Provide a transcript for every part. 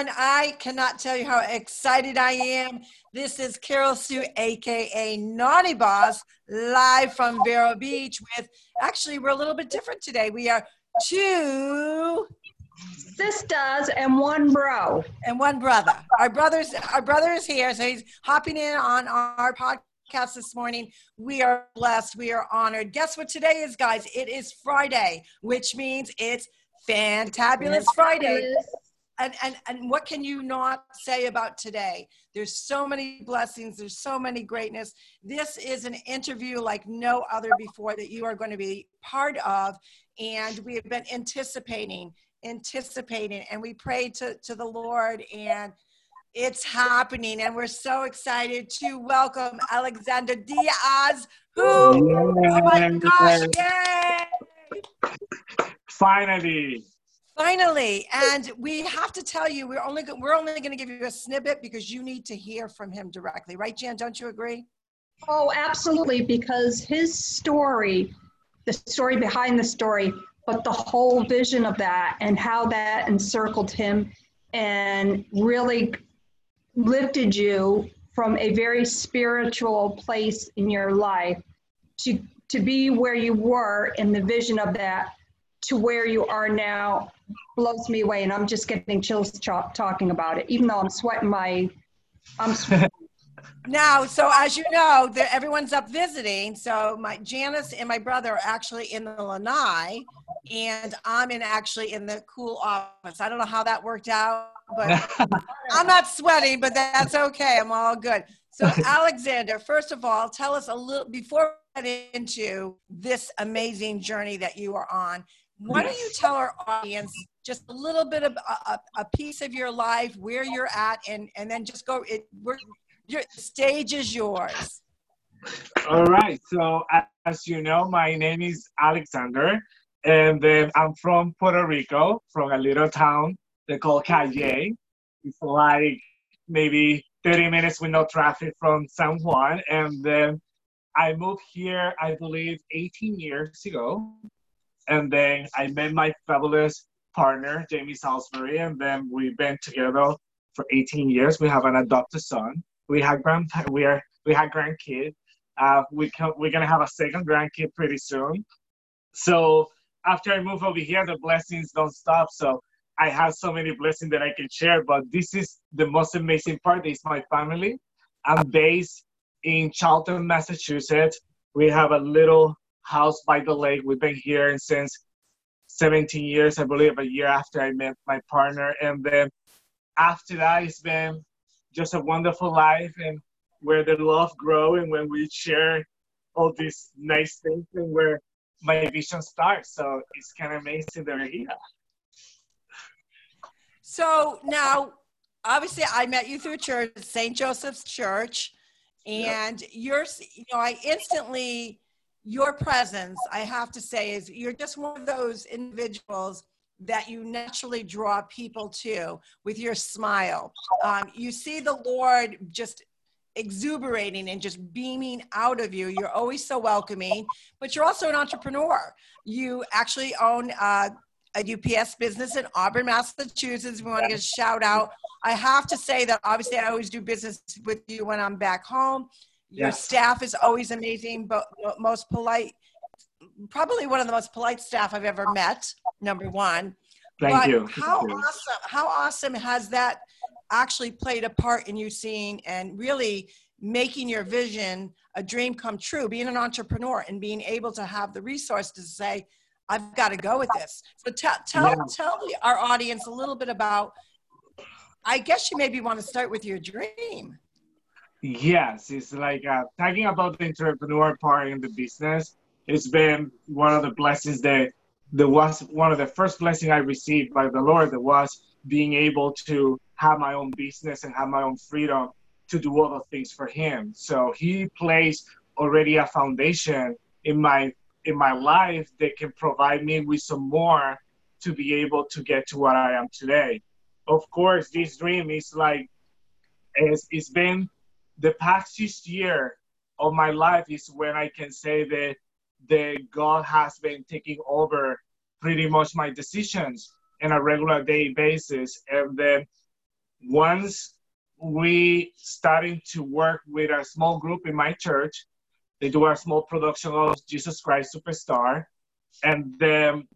everyone. I cannot tell you how excited I am. This is Carol Sue, aka Naughty Boss, live from Vero Beach. With actually, we're a little bit different today. We are two sisters and one bro and one brother. Our brothers, our brother is here, so he's hopping in on our podcast this morning. We are blessed. We are honored. Guess what today is, guys? It is Friday, which means it's Fantabulous Friday and, and and what can you not say about today? There's so many blessings there's so many greatness. This is an interview like no other before that you are going to be part of and we have been anticipating anticipating and we prayed to, to the lord and it's happening and we're so excited to welcome alexander diaz who oh my gosh yay! Finally Finally, and we have to tell you, we're only we're only going to give you a snippet because you need to hear from him directly, right, Jan? Don't you agree? Oh, absolutely, because his story, the story behind the story, but the whole vision of that and how that encircled him and really lifted you from a very spiritual place in your life to to be where you were in the vision of that to where you are now blows me away, and I'm just getting chills ch- talking about it. Even though I'm sweating my, I'm sweating. now, so as you know, everyone's up visiting. So my Janice and my brother are actually in the lanai, and I'm in actually in the cool office. I don't know how that worked out, but I'm not sweating, but that's okay. I'm all good. So Alexander, first of all, tell us a little before we get into this amazing journey that you are on why don't you tell our audience just a little bit of a, a, piece of your life, where you're at, and and then just go. It, we're, your stage is yours. All right. So as you know, my name is Alexander, and I'm from Puerto Rico, from a little town they call Cayey. It's like maybe 30 minutes with no traffic from San Juan, and then I moved here, I believe, 18 years ago and then I met my fabulous partner, Jamie Salisbury, and then we've been together for 18 years. We have an adopted son. We had grand, we are, we had grandkid. Uh, we come, we're gonna have a second grandkid pretty soon. So after I move over here, the blessings don't stop. So I have so many blessings that I can share. But this is the most amazing part. Is my family. I'm based in Charlton, Massachusetts. We have a little house by the lake. We've been here since 17 years, I believe, a year after I met my partner. And then after that, it's been just a wonderful life and where the love grow and when we share all these nice things and where my vision starts. So it's kind of amazing that we're here. So now, obviously, I met you through church, St. Joseph's Church, and yep. you're, you know, I instantly your presence, I have to say, is you're just one of those individuals that you naturally draw people to with your smile. Um, you see the Lord just exuberating and just beaming out of you. You're always so welcoming, but you're also an entrepreneur. You actually own uh, a UPS business in Auburn, Massachusetts. We want to get a shout out. I have to say that obviously I always do business with you when I'm back home. Your yes. staff is always amazing, but most polite, probably one of the most polite staff I've ever met, number one. Thank but you. How Thank awesome, how awesome has that actually played a part in you seeing and really making your vision a dream come true, being an entrepreneur and being able to have the resource to say, I've got to go with this. So tell tell yeah. tell our audience a little bit about I guess you maybe want to start with your dream. Yes, it's like uh, talking about the entrepreneur part in the business. It's been one of the blessings that there was one of the first blessings I received by the Lord. That was being able to have my own business and have my own freedom to do other things for Him. So He placed already a foundation in my in my life that can provide me with some more to be able to get to what I am today. Of course, this dream is like it's, it's been the past year of my life is when I can say that that God has been taking over pretty much my decisions on a regular day basis. And then once we started to work with a small group in my church, they do a small production of Jesus Christ Superstar. And then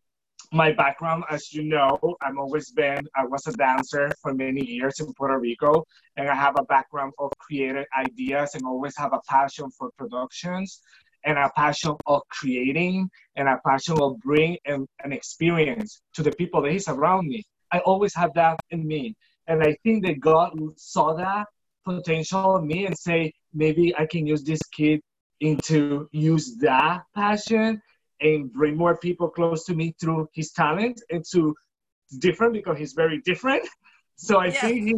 my background, as you know, I've always been, I was a dancer for many years in Puerto Rico, and I have a background of creative ideas and always have a passion for productions and a passion of creating and a passion of bringing an, an experience to the people that is around me. I always have that in me. And I think that God saw that potential in me and say, maybe I can use this kid into use that passion and bring more people close to me through his talent. And to different because he's very different. So I think he,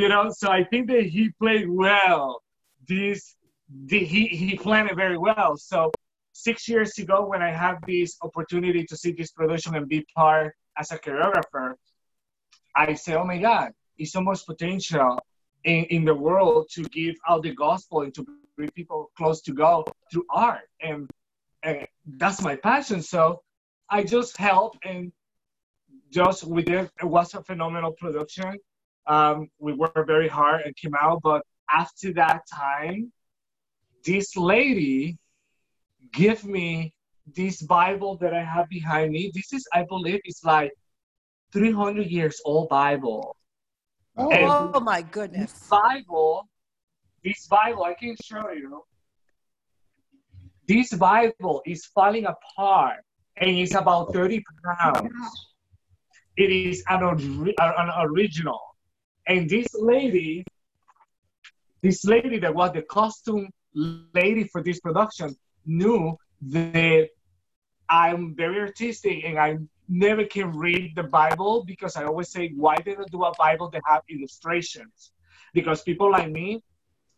you know, so I think that he played well this the, he, he planned it very well. So six years ago, when I had this opportunity to see this production and be part as a choreographer, I said, oh my God, it's so much potential in, in the world to give out the gospel and to bring people close to God through art. And, and that's my passion. So I just helped and just we did, it was a phenomenal production. Um, we worked very hard and came out, but after that time, this lady give me this Bible that I have behind me. This is, I believe, it's like 300 years old Bible. Oh, oh my goodness. This Bible, this Bible, I can show you. This Bible is falling apart and it's about 30 pounds. It is an, an original. And this lady, this lady that was the costume lady for this production knew that I'm very artistic and I never can read the Bible because I always say, why did I do a Bible that have illustrations? Because people like me,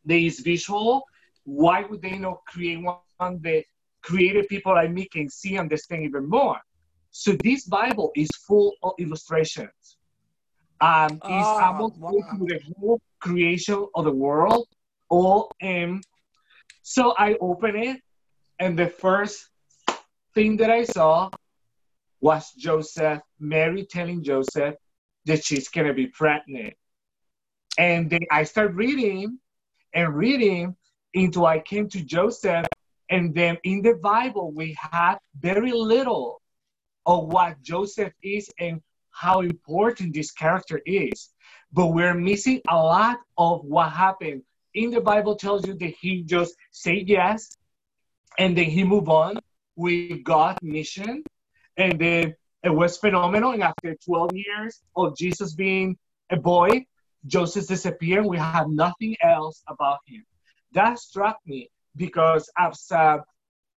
they is visual. Why would they not create one that creative people like me can see and understand even more? So this Bible is full of illustrations. Um, oh, it's almost wow. the whole creation of the world, all in so I open it, and the first thing that I saw was Joseph, Mary telling Joseph that she's gonna be pregnant. And then I start reading and reading until I came to Joseph. And then in the Bible, we have very little of what Joseph is and how important this character is. But we're missing a lot of what happened in the Bible tells you that he just said yes and then he moved on with God's mission. And then it was phenomenal. And after 12 years of Jesus being a boy, Joseph disappeared. We have nothing else about him. That struck me because as uh,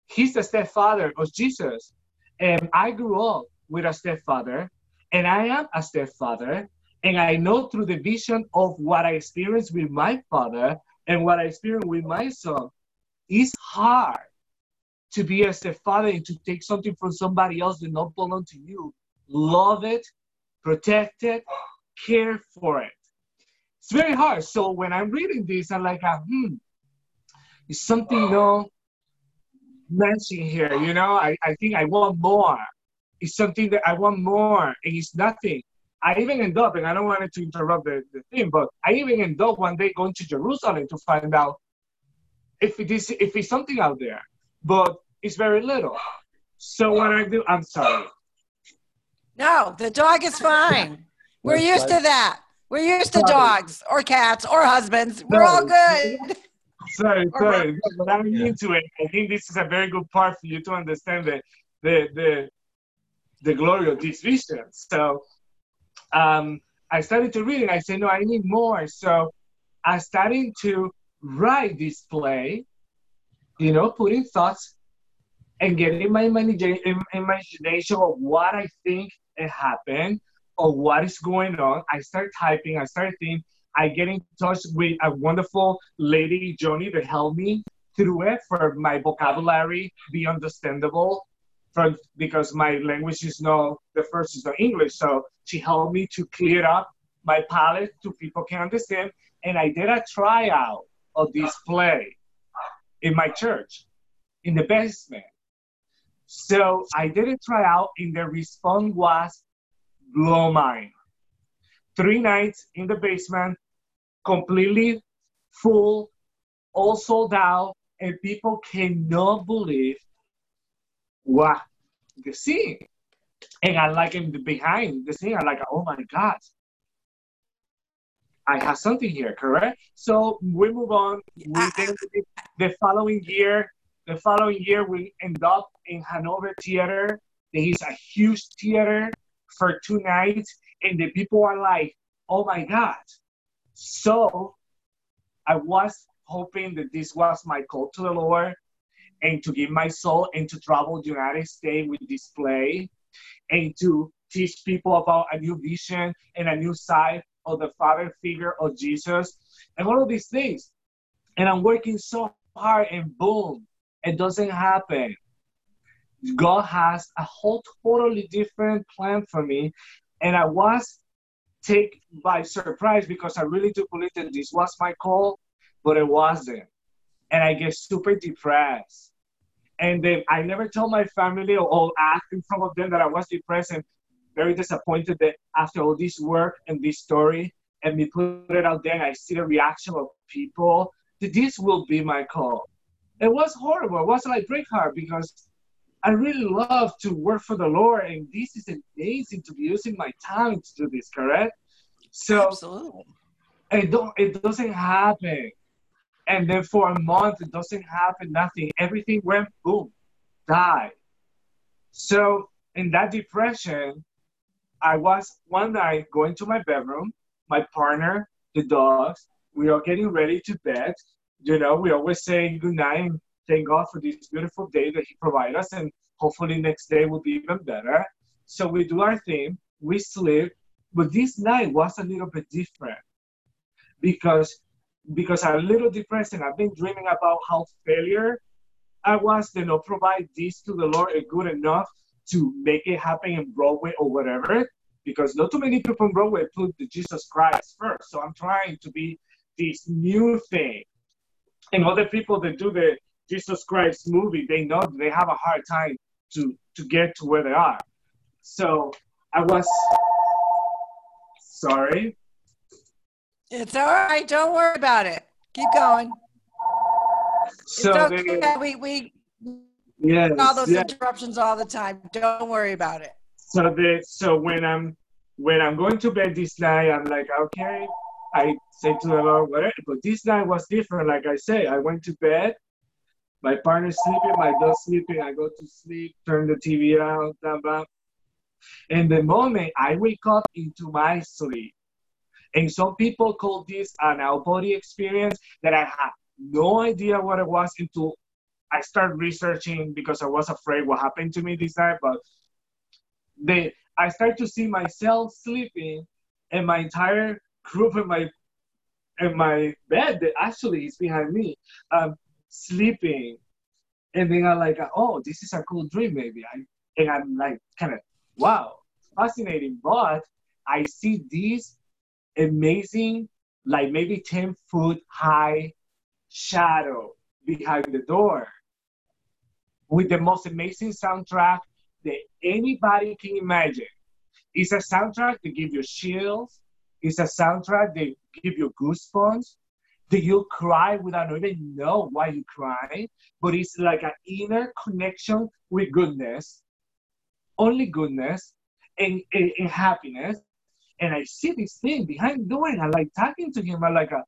he's the stepfather of Jesus. And I grew up with a stepfather, and I am a stepfather. And I know through the vision of what I experienced with my father and what I experienced with my son, it's hard to be a stepfather and to take something from somebody else that not belong to you. Love it, protect it, care for it. It's very hard. So when I'm reading this, I'm like, hmm, it's something no matching here. You know, I, I think I want more. It's something that I want more, and it's nothing. I even end up, and I don't want to interrupt the, the thing, but I even end up one day going to Jerusalem to find out if it is if it's something out there. But it's very little. So what I do, I'm sorry. No, the dog is fine. We're used to that. We're used to dogs or cats or husbands. We're all good. Sorry, sorry. But I'm into it. I think this is a very good part for you to understand the the the, the glory of this vision. So um, I started to read and I said, no, I need more. So I started to write this play, you know, putting thoughts and getting my imagination of what I think it happened or what is going on. I start typing, I start thinking, I get in touch with a wonderful lady, Joni, that helped me through it for my vocabulary be understandable because my language is no the first is not English. So she helped me to clear up my palette to people can understand. And I did a tryout of this play in my church in the basement. So I did a tryout and the response was blow mind. three nights in the basement, completely full, all sold out, and people cannot believe what the scene. And I like in the behind the scene, I like, oh my God, I have something here, correct? So we move on. We uh, then, the following year, the following year we end up in Hanover Theater. There is a huge theater for two nights, and the people are like, "Oh my God!" So I was hoping that this was my call to the Lord, and to give my soul and to travel the United States with this play, and to teach people about a new vision and a new side of the father figure of Jesus and all of these things. And I'm working so hard and boom, it doesn't happen. God has a whole totally different plan for me. And I was taken by surprise because I really do believe that this was my call, but it wasn't. And I get super depressed. And then I never told my family or, asked in front of them that I was depressed. And very disappointed that after all this work and this story, and we put it out there, and I see the reaction of people that this will be my call. It was horrible. It was like break heart because I really love to work for the Lord, and this is amazing to be using my time to do this. Correct? So Absolutely. it don't it doesn't happen. And then for a month it doesn't happen, nothing. Everything went boom, died. So in that depression, I was one night going to my bedroom, my partner, the dogs, we are getting ready to bed. You know, we always say good night and thank God for this beautiful day that He provided us, and hopefully next day will be even better. So we do our thing, we sleep, but this night was a little bit different because because I'm a little depressed and I've been dreaming about how failure I was to know provide this to the Lord good enough to make it happen in Broadway or whatever, because not too many people in Broadway put the Jesus Christ first. So I'm trying to be this new thing. And other people that do the Jesus Christ movie, they know they have a hard time to to get to where they are. So I was sorry. It's all right. Don't worry about it. Keep going. So it's okay. they, we we yes, all those yes. interruptions all the time. Don't worry about it. so the so when I'm when I'm going to bed this night, I'm like, okay. I say to the Lord, whatever. But this night was different. Like I say, I went to bed. My partner's sleeping, my dog's sleeping. I go to sleep, turn the TV out, blah blah. And the moment I wake up into my sleep, and some people call this an out body experience that I had no idea what it was until I started researching because I was afraid what happened to me this night. But they, I start to see myself sleeping, and my entire group in my in my bed that actually is behind me, um, sleeping, and then I'm like, oh, this is a cool dream, maybe. I and I'm like, kind of, wow, fascinating. But I see these amazing, like maybe ten foot high shadow behind the door with the most amazing soundtrack that anybody can imagine. It's a soundtrack that gives you chills. It's a soundtrack that gives you goosebumps. That you cry without even know why you cry, but it's like an inner connection with goodness, only goodness and, and, and happiness. And I see this thing behind and I like talking to him. I like, a,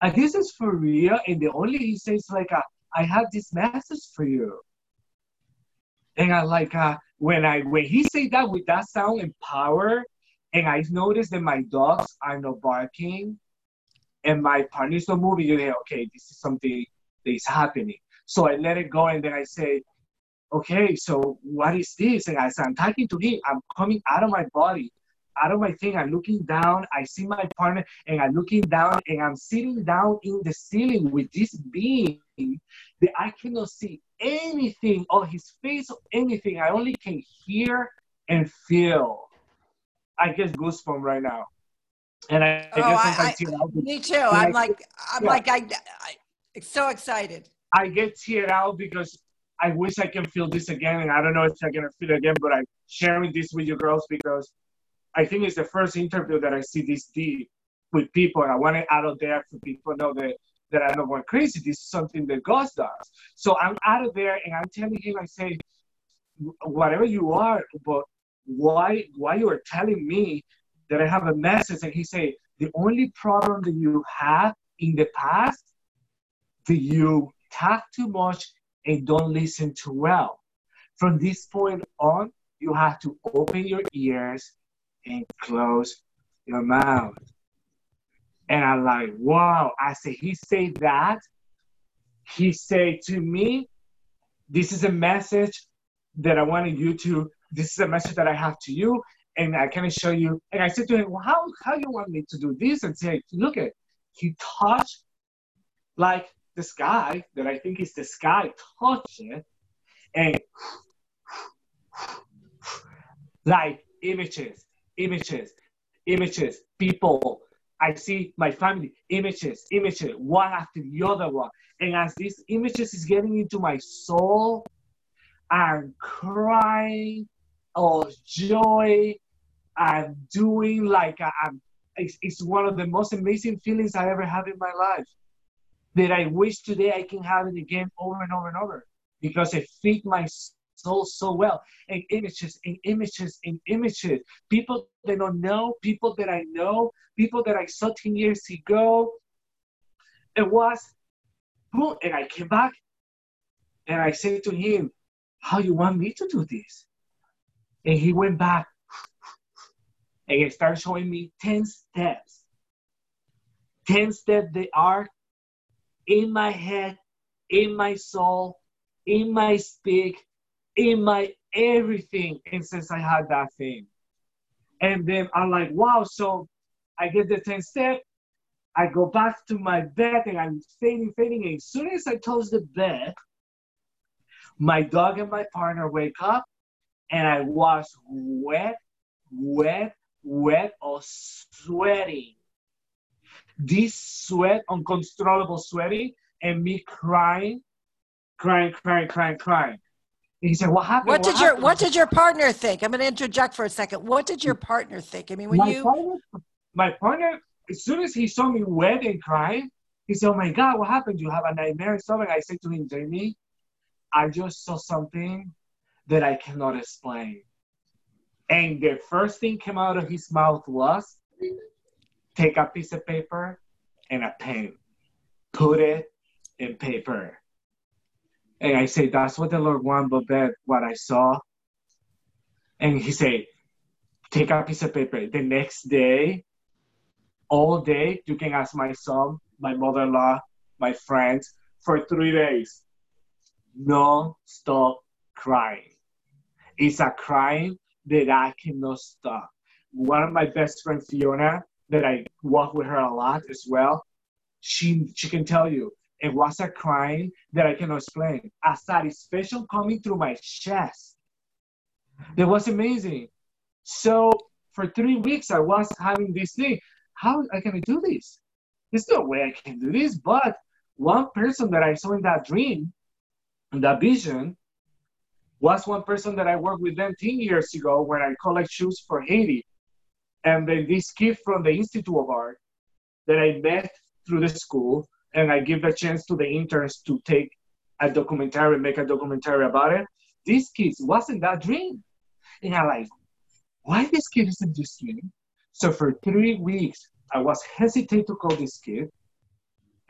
I guess it's for real. And the only he says like, a, I have this message for you. And I like uh, when I when he say that with that sound and power, and I noticed that my dogs are not barking, and my partner's not moving. You say, okay, this is something that is happening. So I let it go, and then I say, okay, so what is this? And as I'm talking to him, I'm coming out of my body, out of my thing. I'm looking down. I see my partner, and I'm looking down, and I'm sitting down in the ceiling with this being that I cannot see anything on his face or anything. I only can hear and feel. I get goosebumps right now. And I, I Oh, I- sometimes I- Me too. I'm I- like I'm yeah. like I, I so excited. I get teared out because I wish I can feel this again, and I don't know if I'm gonna feel it again. But I'm sharing this with you girls because I think it's the first interview that I see this deep with people, and I want it out of there for people to know that that I'm not going crazy. This is something that God does. So I'm out of there, and I'm telling him, I say, whatever you are, but why why you are telling me that I have a message? And he say, the only problem that you have in the past, that you talk too much and don't listen too well. From this point on, you have to open your ears and close your mouth. And I'm like, wow. I said, he said that. He said to me, this is a message that I wanted you to, this is a message that I have to you. And I can show you. And I said to him, well, how, how you want me to do this? And say, look at, he touched like the sky that I think is the sky, touch it. And like images, images, images, people. I see my family, images, images, one after the other one. And as these images is getting into my soul, I'm crying of joy. I'm doing like I'm. It's, it's one of the most amazing feelings I ever have in my life. That I wish today I can have it again over and over and over because it feed my soul so well and images and images and images people that don't know people that i know people that i saw 10 years ago it was boom and i came back and i said to him how you want me to do this and he went back and he started showing me 10 steps 10 steps they are in my head in my soul in my speak in my everything and since I had that thing. And then I'm like, wow, so I get the 10 step, I go back to my bed and I'm fading, fading. And as soon as I close the bed, my dog and my partner wake up and I was wet, wet, wet or sweating. This sweat, uncontrollable sweating, and me crying, crying, crying, crying, crying he said, "What happened?" What did what your What did your partner think? I'm going to interject for a second. What did your partner think? I mean, when my you partner, my partner, as soon as he saw me wet and crying, he said, "Oh my God, what happened? You have a nightmare or something?" I said to him, "Jamie, I just saw something that I cannot explain." And the first thing came out of his mouth was, "Take a piece of paper and a pen, put it in paper." And I say, that's what the Lord want, but what I saw. And he say, take a piece of paper. The next day, all day, you can ask my son, my mother-in-law, my friends, for three days. No stop crying. It's a crying that I cannot stop. One of my best friends, Fiona, that I walk with her a lot as well, she she can tell you it was a crying that I cannot explain. A satisfaction coming through my chest. That was amazing. So for three weeks, I was having this thing. How I can I do this? There's no way I can do this. But one person that I saw in that dream, in that vision, was one person that I worked with them 10 years ago when I collect shoes for Haiti. And then this kid from the Institute of Art that I met through the school, and I give the chance to the interns to take a documentary, make a documentary about it. This kid wasn't that dream. And I'm like, why this kid isn't this dream? So for three weeks, I was hesitant to call this kid.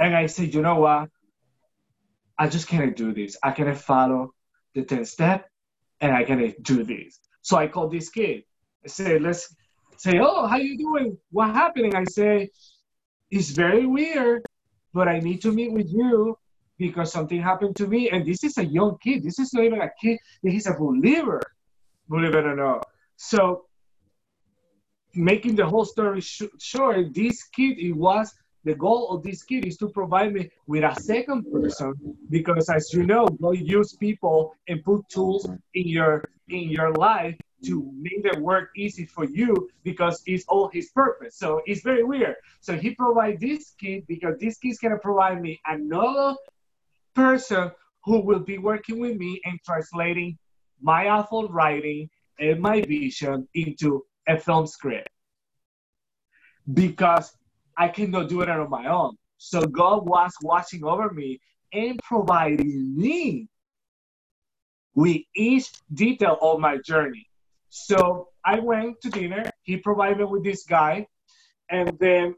And I said, you know what? I just can't do this. I cannot follow the 10 step and I can do this. So I called this kid. I said, let's say, oh, how you doing? What happening? I say, it's very weird but I need to meet with you because something happened to me. And this is a young kid. This is not even a kid. He's a believer, believe it or not. So, making the whole story sh- short, this kid, it was the goal of this kid is to provide me with a second person because, as you know, God use people and put tools in your in your life to make the work easy for you because it's all his purpose. So it's very weird. So he provides this kid because this kid's gonna provide me another person who will be working with me and translating my awful writing and my vision into a film script because I cannot do it on my own. So God was watching over me and providing me with each detail of my journey. So I went to dinner. He provided me with this guy, and then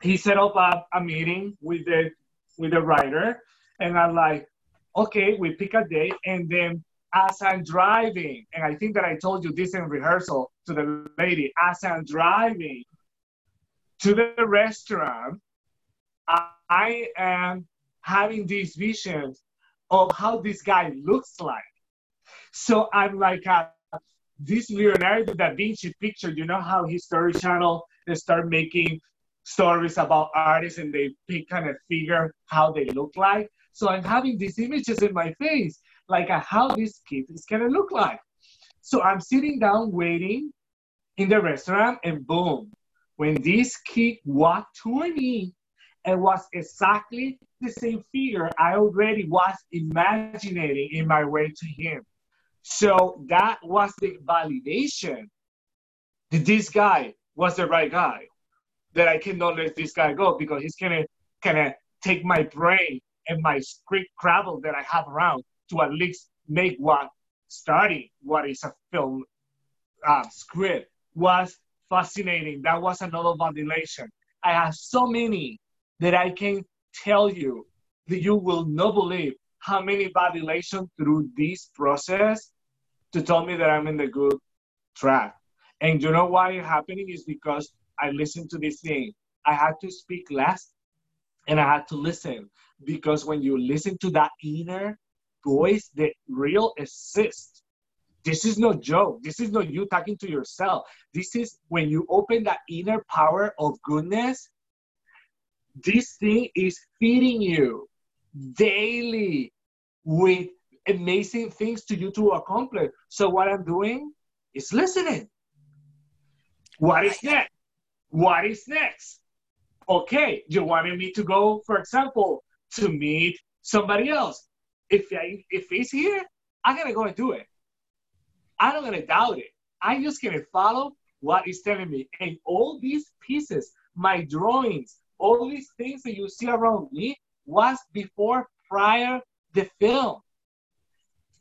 he set up a, a meeting with the with the writer. And I'm like, okay, we pick a day, and then as I'm driving, and I think that I told you this in rehearsal to the lady, as I'm driving to the restaurant, I am having these visions of how this guy looks like. So I'm like, uh, this Leonardo da Vinci picture, you know how History Channel they start making stories about artists and they pick kind of figure how they look like. So I'm having these images in my face, like uh, how this kid is gonna look like. So I'm sitting down waiting in the restaurant, and boom, when this kid walked toward me, it was exactly the same figure I already was imagining in my way to him. So that was the validation that this guy was the right guy. That I cannot let this guy go because he's gonna gonna take my brain and my script travel that I have around to at least make what starting what is a film uh, script was fascinating. That was another validation. I have so many that I can tell you that you will not believe how many validation through this process to tell me that I'm in the good track. And you know why it's happening is because I listened to this thing. I had to speak less and I had to listen because when you listen to that inner voice that real exists, this is no joke. This is not you talking to yourself. This is when you open that inner power of goodness this thing is feeding you daily with amazing things to you to accomplish. So what I'm doing is listening. What is next? What is next? Okay, you wanted me to go, for example, to meet somebody else. If I, if he's here, I'm gonna go and do it. I'm not gonna doubt it. I'm just gonna follow what he's telling me. And all these pieces, my drawings, all these things that you see around me was before prior the film.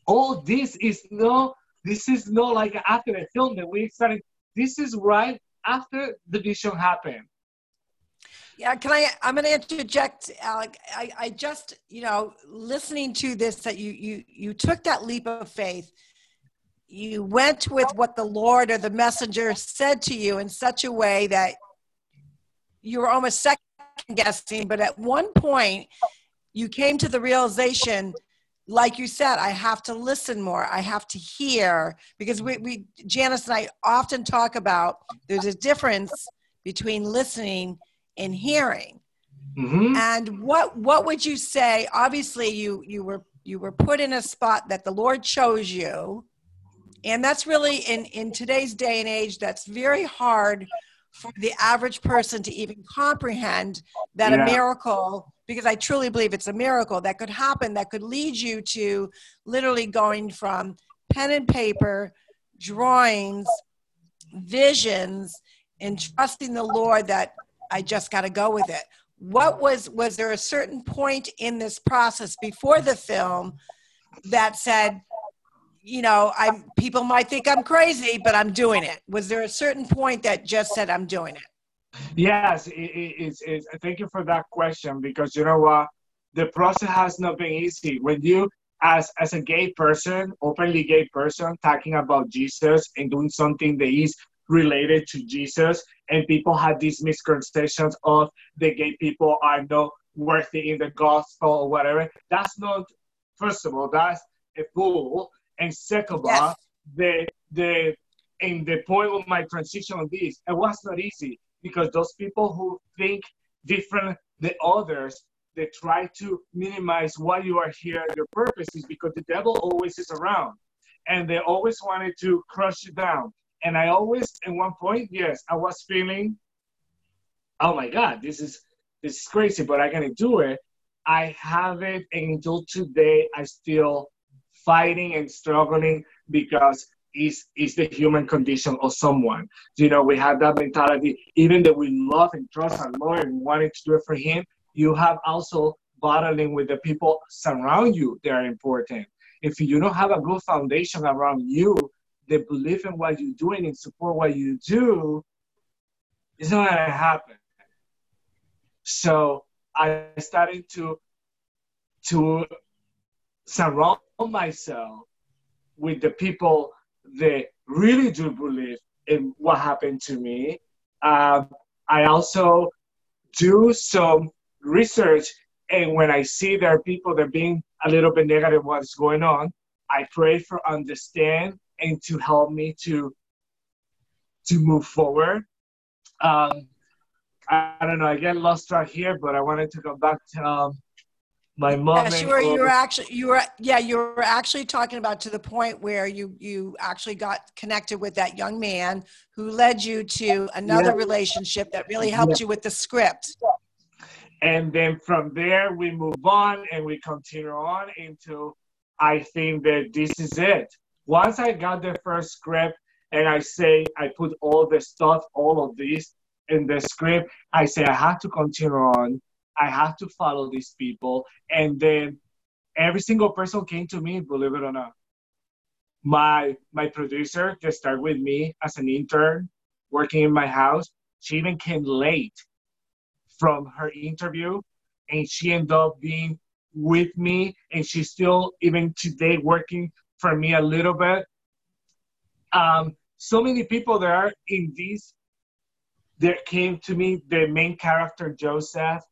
All this is no, this is not like after the film that we started. This is right after the vision happened. Yeah, can I? I'm going to interject, Alec. I, I just, you know, listening to this, that you you you took that leap of faith. You went with what the Lord or the messenger said to you in such a way that you were almost second guessing, but at one point you came to the realization, like you said, I have to listen more. I have to hear because we, we Janice and I often talk about there's a difference between listening and hearing. Mm-hmm. And what what would you say? Obviously, you you were you were put in a spot that the Lord chose you, and that's really in in today's day and age that's very hard for the average person to even comprehend that yeah. a miracle because I truly believe it's a miracle that could happen that could lead you to literally going from pen and paper, drawings, visions, and trusting the Lord that I just got to go with it. What was was there a certain point in this process before the film that said, you know, I people might think I'm crazy, but I'm doing it. Was there a certain point that just said I'm doing it? Yes, it, it, thank you for that question because you know what, the process has not been easy. When you, as as a gay person, openly gay person, talking about Jesus and doing something that is related to Jesus, and people have these misconceptions of the gay people are not worthy in the gospel or whatever. That's not. First of all, that's a fool and second yes. Uh, the the in the point of my transition on this, it was not easy because those people who think different than others, they try to minimize why you are here, your purpose is because the devil always is around. And they always wanted to crush you down. And I always, at one point, yes, I was feeling, oh my God, this is this is crazy, but I'm gonna do it. I have it, and until today, I still fighting and struggling because is is the human condition of someone. You know, we have that mentality, even though we love and trust our Lord and wanted to do it for Him, you have also battling with the people surround you that are important. If you don't have a good foundation around you, they believe in what you're doing and support what you do, it's not gonna happen. So I started to to surround myself with the people that really do believe in what happened to me. Um, I also do some research, and when I see there are people that are being a little bit negative what's going on, I pray for understand and to help me to to move forward. Um, I, I, don't know. I get lost right here, but I wanted to go back to um, my mom. Yes, you were, you were actually you were yeah you were actually talking about to the point where you you actually got connected with that young man who led you to another yeah. relationship that really helped yeah. you with the script. And then from there we move on and we continue on into I think that this is it. Once I got the first script and I say I put all the stuff, all of this in the script, I say I have to continue on I have to follow these people. And then every single person came to me, believe it or not. My my producer just started with me as an intern working in my house. She even came late from her interview and she ended up being with me and she's still even today working for me a little bit. Um, so many people that are in this that came to me, the main character Joseph,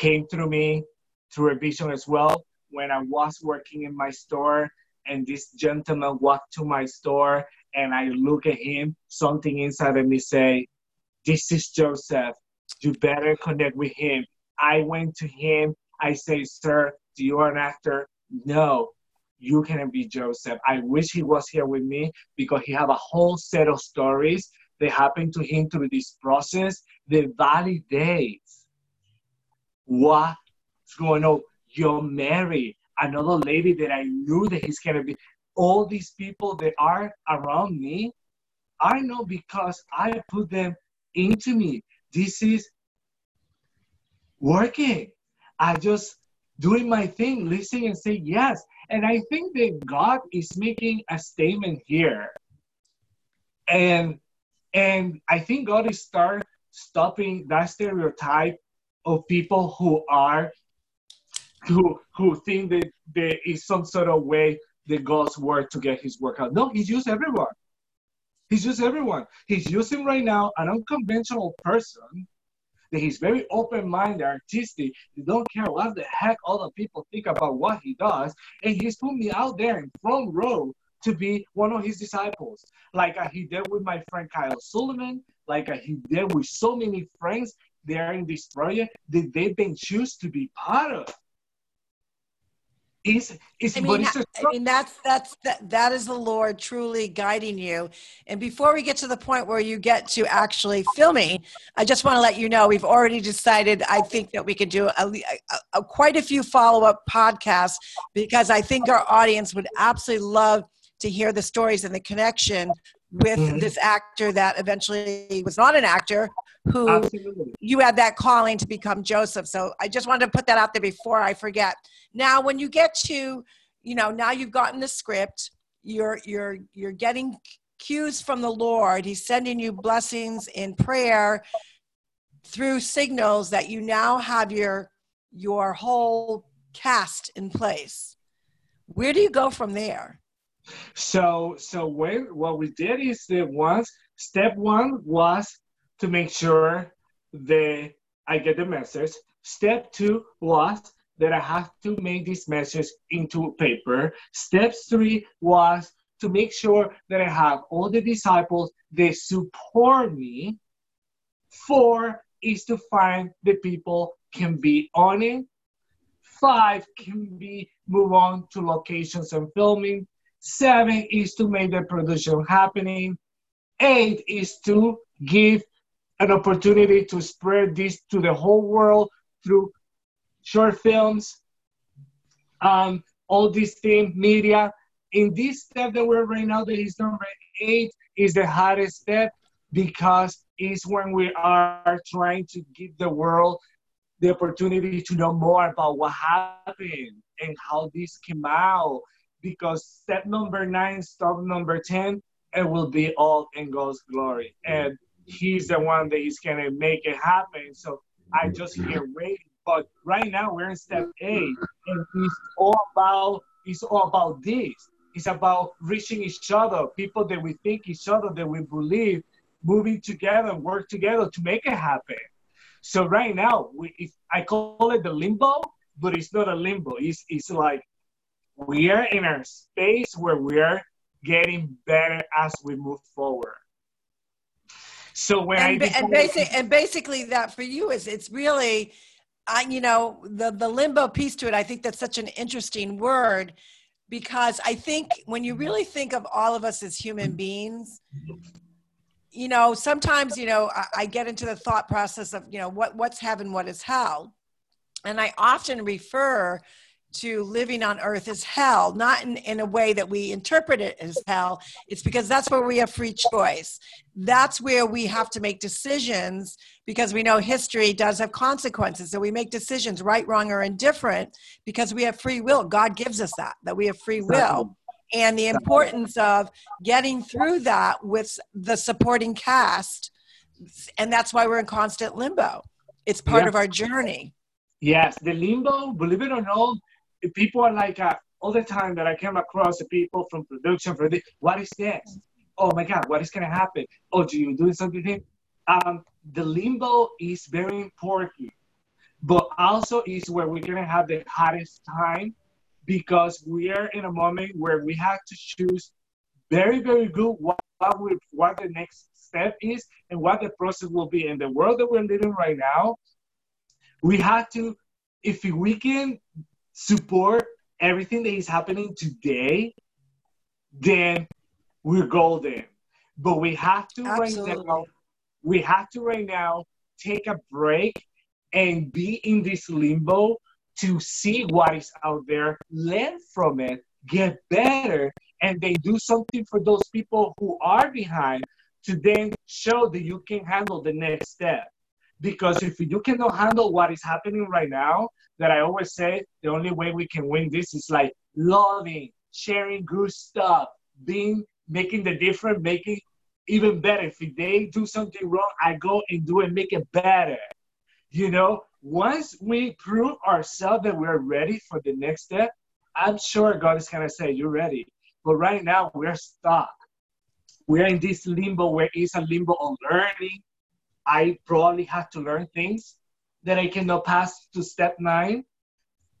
came through me through a vision as well when I was working in my store and this gentleman walked to my store and I look at him, something inside of me say, this is Joseph. You better connect with him. I went to him. I say, sir, do you are an actor? No, you can be Joseph. I wish he was here with me because he have a whole set of stories that happened to him through this process that validates what's going on? You're married. Another lady that I knew that he's gonna be. All these people that are around me, I know because I put them into me. This is working. I just doing my thing, listening and say yes. And I think that God is making a statement here. And and I think God is start stopping that stereotype of people who are who who think that there is some sort of way that God's work to get his work out. No, he's used everyone. He's used everyone. He's using right now an unconventional person that he's very open-minded, artistic. He don't care what the heck other people think about what he does. And he's put me out there in front row to be one of his disciples. Like uh, he did with my friend Kyle Sullivan, like uh, he did with so many friends they are in this project that they've been choose to be part of. Is is I mean, I mean that's that's that, that is the Lord truly guiding you. And before we get to the point where you get to actually filming, I just want to let you know we've already decided. I think that we could do a, a, a quite a few follow up podcasts because I think our audience would absolutely love to hear the stories and the connection with mm-hmm. this actor that eventually was not an actor who Absolutely. you had that calling to become Joseph. So I just wanted to put that out there before I forget. Now, when you get to, you know, now you've gotten the script, you're you're you're getting cues from the Lord. He's sending you blessings in prayer through signals that you now have your your whole cast in place. Where do you go from there? So so when what we did is that once step one was to make sure that I get the message. Step two was that I have to make this message into paper. Step three was to make sure that I have all the disciples that support me. Four is to find the people can be on it. Five can be move on to locations and filming. Seven is to make the production happening. Eight is to give an opportunity to spread this to the whole world through short films, um, all these things, media. in this step that we're right now, that is number eight, is the hardest step because it's when we are trying to give the world the opportunity to know more about what happened and how this came out. Because step number nine, step number 10, it will be all in God's glory. And He's the one that is going to make it happen. So I just waiting. But right now we're in step eight, and it's all about it's all about this. It's about reaching each other, people that we think each other, that we believe, moving together, work together to make it happen. So right now, we, I call it the limbo, but it's not a limbo. It's, it's like we are in a space where we are getting better as we move forward. So when and, I and, basic, and basically that for you is it's really, I you know the the limbo piece to it. I think that's such an interesting word because I think when you really think of all of us as human beings, you know, sometimes, you know, I, I, get into the thought process of, you know, what, what's heaven, what is hell? And I often refer to living on earth as hell, not in, in a way that we interpret it as hell. It's because that's where we have free choice. That's where we have to make decisions because we know history does have consequences. So we make decisions, right, wrong, or indifferent, because we have free will. God gives us that, that we have free will and the importance of getting through that with the supporting cast and that's why we're in constant limbo it's part of our journey yes the limbo believe it or not people are like uh, all the time that i came across the people from production for this what is this? Oh my god what is to happen? Oh do you doing something um, the limbo is very important but also is where we're to have the hardest time because we are in a moment where we have to choose very, very good what, what, we, what the next step is and what the process will be. In the world that we're living right now, we have to, if we can support everything that is happening today, then we're golden. But we have to Absolutely. right now, we have to right now take a break and be in this limbo to see what is out there, learn from it, get better, and then do something for those people who are behind to then show that you can handle the next step. Because if you cannot handle what is happening right now, that I always say the only way we can win this is like loving, sharing good stuff, being making the difference, making even better. If they do something wrong, I go and do it, make it better. You know, once we prove ourselves that we're ready for the next step, I'm sure God is to say, You're ready. But right now, we're stuck. We're in this limbo where it's a limbo of learning. I probably have to learn things that I cannot pass to step nine,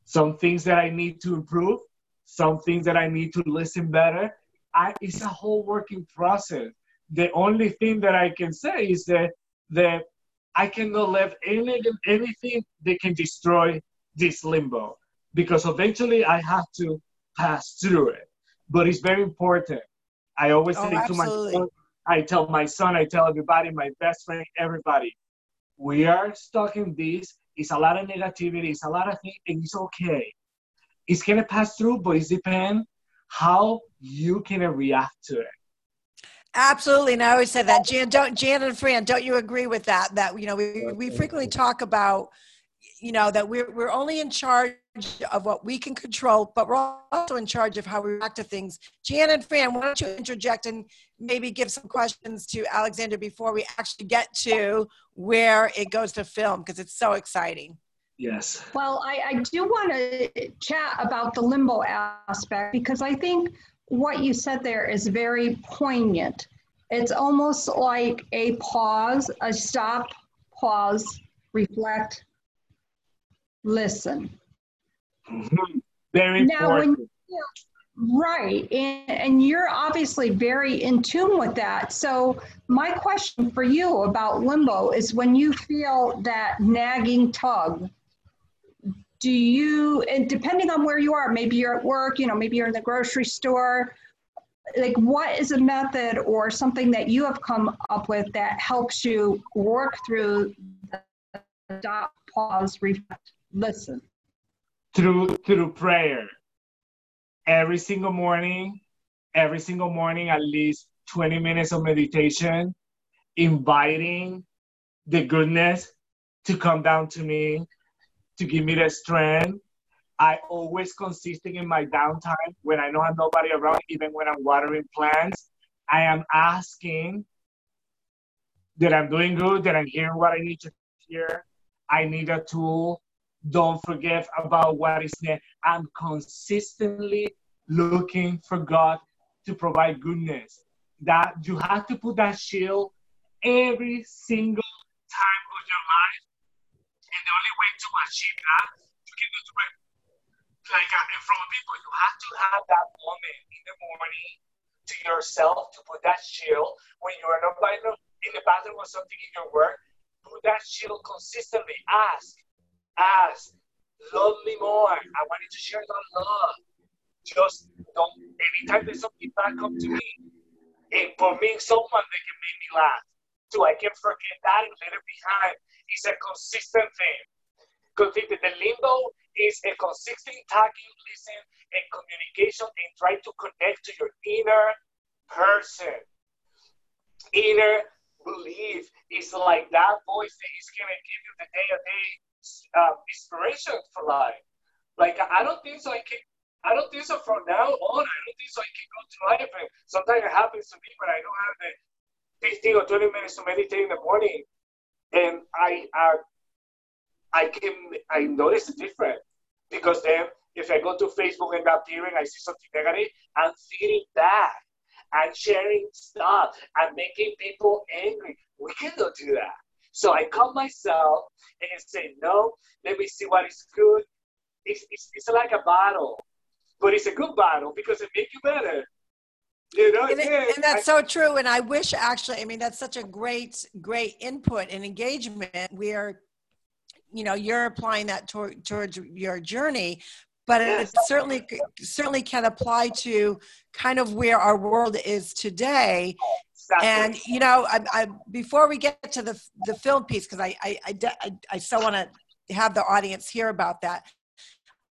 some things that I need to improve, some things that I need to listen better. I, it's a whole working process. The only thing that I can say is that, that I cannot let any, anything that can destroy this limbo because eventually I have to pass through it. But it's very important. I always oh, say absolutely. to my son, I tell my son, I tell everybody, my best friend, everybody, we are stuck in this. It's a lot of negativity. It's a lot of things, and it's okay. It's gonna pass through, but it depends how you can react to it. Absolutely, and I always say that. Jan, don't Jan and Fran, don't you agree with that? That you know, we we frequently talk about, you know, that we're we're only in charge of what we can control, but we're also in charge of how we react to things. Jan and Fran, why don't you interject and maybe give some questions to Alexander before we actually get to where it goes to film because it's so exciting. Yes. Well, I, I do want to chat about the limbo aspect because I think what you said there is very poignant. It's almost like a pause, a stop, pause, reflect, listen. Mm-hmm. Very now, important. Right. And, and you're obviously very in tune with that. So, my question for you about limbo is when you feel that nagging tug, do you and depending on where you are maybe you're at work you know maybe you're in the grocery store like what is a method or something that you have come up with that helps you work through the stop pause reflect listen through through prayer every single morning every single morning at least 20 minutes of meditation, inviting the goodness to come down to me, to give me the strength. I always consistent in my downtime when I know I have nobody around, even when I'm watering plants. I am asking that I'm doing good, that I'm hearing what I need to hear. I need a tool. Don't forget about what is next. I'm consistently looking for God to provide goodness. That you have to put that shield every single time of your life. And the only way to achieve that, you can do it like uh, in front of people. You have to have that moment in the morning to yourself to put that shield when you are not in the bathroom or something in your work. Put that shield consistently. Ask, ask, love me more. I wanted to share that love. Just don't anytime there's something bad come to me and for me someone that can make me laugh. So I can forget that and let it behind it's a consistent thing. Because the, limbo is a consistent talking listen and communication and try to connect to your inner person. Inner belief. Is like that voice that is going to give you the day-to-day uh, inspiration for life like I don't think so I can I don't think so from now on. I don't think so I can go through life. And sometimes it happens to me when I don't have the 15 or 20 minutes to meditate in the morning. And I, I, I can, I notice the difference because then if I go to Facebook and that appearing, I see something negative, I'm feeding back. I'm sharing stuff. I'm making people angry. We cannot do that. So I calm myself and say, no, let me see what is good. It's, it's, it's like a bottle but it's a good bottle because it makes you better. You know, and, it, and that's I, so true. And I wish actually, I mean, that's such a great, great input and engagement We are, you know, you're applying that toward, towards your journey, but it certainly, certainly can apply to kind of where our world is today. Exactly. And, you know, I, I, before we get to the, the film piece, because I, I, I, I, still want to have the audience hear about that.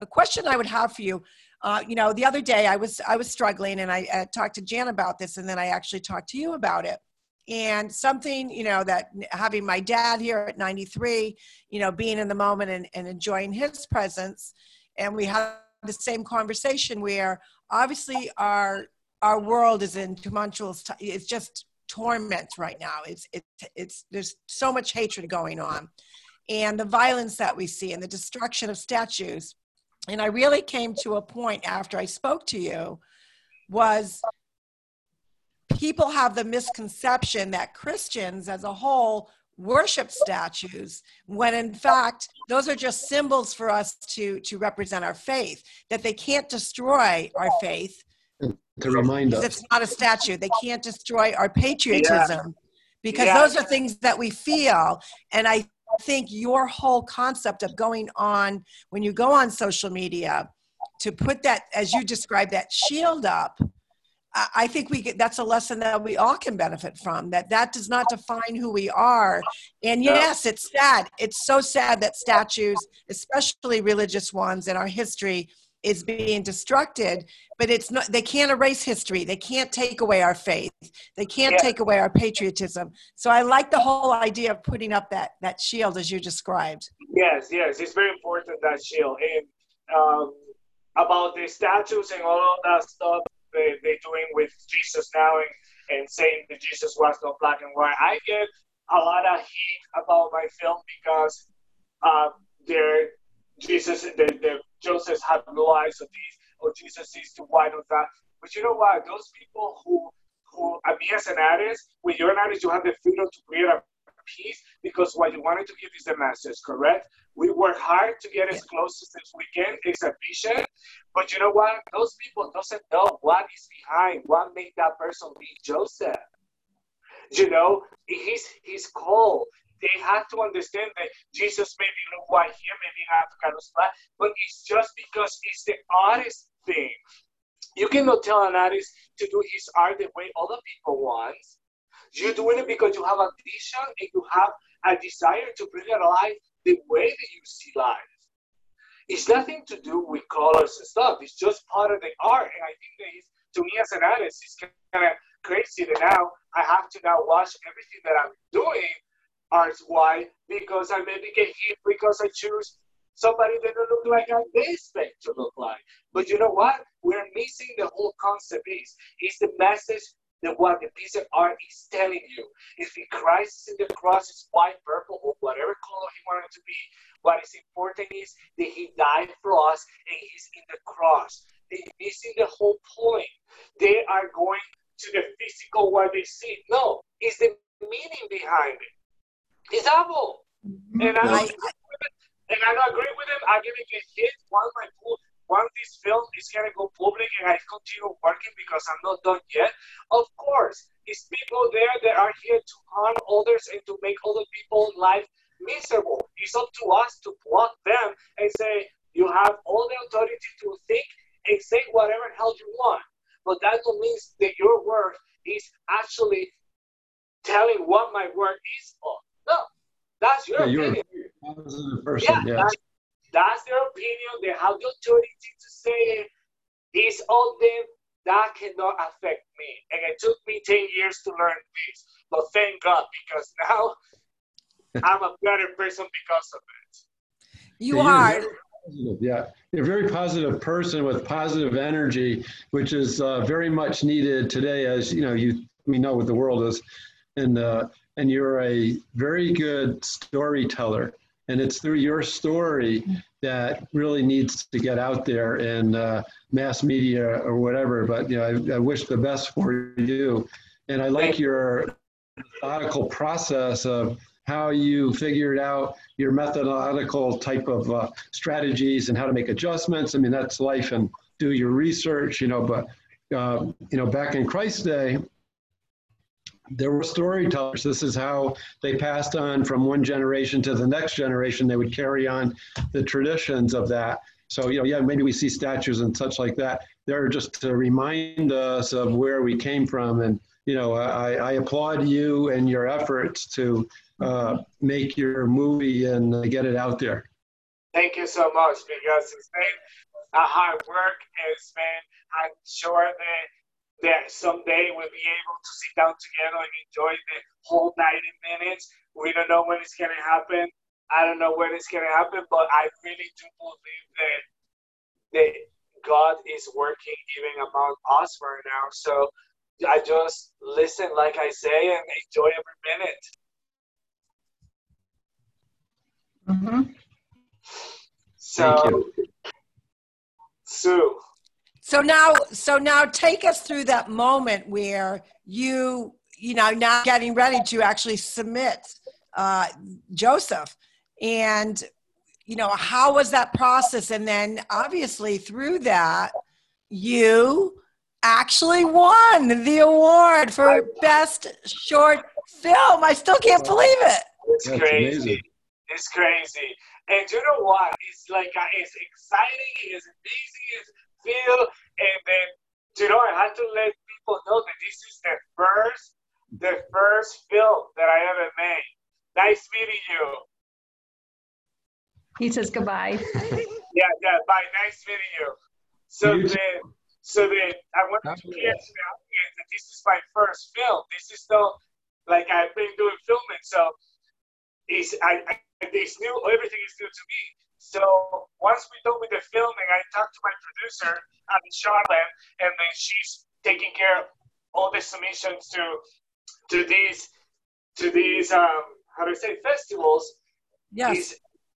The question I would have for you uh, you know, the other day I was I was struggling, and I uh, talked to Jan about this, and then I actually talked to you about it. And something, you know, that having my dad here at 93, you know, being in the moment and, and enjoying his presence, and we had the same conversation where obviously our our world is in tumultuous. It's just torment right now. It's it's it's there's so much hatred going on, and the violence that we see and the destruction of statues and I really came to a point after I spoke to you was people have the misconception that Christians as a whole worship statues when in fact those are just symbols for us to to represent our faith that they can't destroy our faith to remind us. it's not a statue. They can't destroy our patriotism yeah. because yeah. those are things that we feel. And i think your whole concept of going on when you go on social media to put that as you describe that shield up i think we get that's a lesson that we all can benefit from that that does not define who we are. And yes it's sad. It's so sad that statues especially religious ones in our history is being destructed but it's not they can't erase history. They can't take away our faith. They can't yeah. take away our patriotism. So i like the whole idea of putting up that that shield as you described. Yes yes it's very important that shield. And um, about the statues and all of that stuff they, they're doing with jesus now and, and saying that jesus was not black and white. I get a lot of heat about my film because uh, they're jesus the, the Joseph had no eyes of these, or Jesus sees too white of that. But you know what? Those people who, who, I mean, as an artist, when you're an artist, you have the freedom to create a piece because what you wanted to give is the message, correct? We work hard to get as close as we can, exhibition. But you know what? Those people doesn't know what is behind, what made that person be Joseph. You know, he's he's called they have to understand that Jesus may be white here, maybe of spot, but it's just because it's the artist thing. You cannot tell an artist to do his art the way other people want. You're doing it because you have a vision and you have a desire to bring it alive the way that you see life. It's nothing to do with colors and stuff. It's just part of the art. And I think that to me as an artist, it's kind of crazy that now I have to now watch everything that I'm doing as why because I maybe get hit because I choose somebody that don't look like I expect to look like. But you know what? We're missing the whole concept is is the message that what the piece of art is telling you. If the Christ is in the cross is white, purple, or whatever color he wanted to be, what is important is that he died for us and he's in the cross. They're missing the whole point. They are going to the physical what they see. No, it's the meaning behind it. Awful. Mm-hmm. And I don't, and I don't agree with him. I'm gonna get hit once my once this film is gonna go public and I continue working because I'm not done yet. Of course, it's people there that are here to harm others and to make other people's life miserable. It's up to us to block them and say you have all the authority to think and say whatever hell you want. But that don't mean that your work is actually telling what my work is for. No, that's your yeah, opinion. You're person, yeah, That's, that's their opinion. They have the authority to say it. It's all them. That cannot affect me. And it took me 10 years to learn this. But thank God, because now I'm a better person because of it. You yeah, are. Yeah, you're a very positive person with positive energy, which is uh, very much needed today. As you know, you we know what the world is, and uh, and you're a very good storyteller. And it's through your story that really needs to get out there in uh, mass media or whatever. But you know, I, I wish the best for you. And I like your methodical process of how you figured out your methodological type of uh, strategies and how to make adjustments. I mean, that's life and do your research, you know. But uh, you know, back in Christ's day, there were storytellers. This is how they passed on from one generation to the next generation. They would carry on the traditions of that. So, you know, yeah, maybe we see statues and such like that. They're just to remind us of where we came from. And, you know, I, I applaud you and your efforts to uh, make your movie and get it out there. Thank you so much because it's been a hard work. It's been, I'm sure that that someday we'll be able to sit down together and enjoy the whole 90 minutes. We don't know when it's going to happen. I don't know when it's going to happen, but I really do believe that that God is working even among us right now. So I just listen, like I say, and enjoy every minute. Mm-hmm. So, Sue. So now, so now take us through that moment where you, you know, now getting ready to actually submit uh, Joseph. And, you know, how was that process? And then obviously through that, you actually won the award for best short film. I still can't believe it. It's That's crazy. Amazing. It's crazy. And you know what? It's like uh, it's exciting. It's amazing. It's feel. And then, you know, I had to let people know that this is the first, the first film that I ever made. Nice meeting you. He says goodbye. yeah, yeah, bye. Nice meeting you. So you then, so then I wanted to clear to the audience that this is my first film. This is not like I've been doing filming, so it's I, I it's new. Everything is new to me. So once we done with the filming, I talked to my producer, Abby Charlotte, and then she's taking care of all the submissions to to these to these um how do I say festivals. Yes. It's,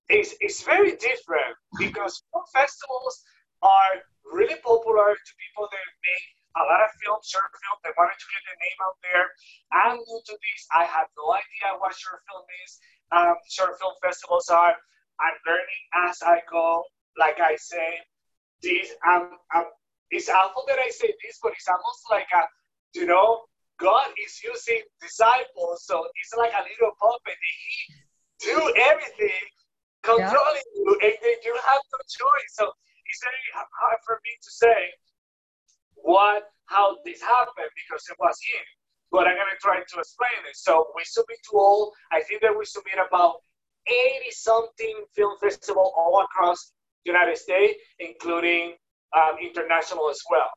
it's, it's very different because film festivals are really popular to people that make a lot of films, short film. They wanted to get their name out there. I'm new to this. I have no idea what short film is. Um, short film festivals are. I'm learning as I go. Like I say, this um, um, it's awful that I say this, but it's almost like a, you know, God is using disciples, so it's like a little puppet. He do everything, controlling yeah. you, and then you have no choice. So it's very hard for me to say what, how this happened because it was him. But I'm gonna try to explain it. So we submit to all. I think that we submit about 80 something film festival all across the United States, including um, international as well.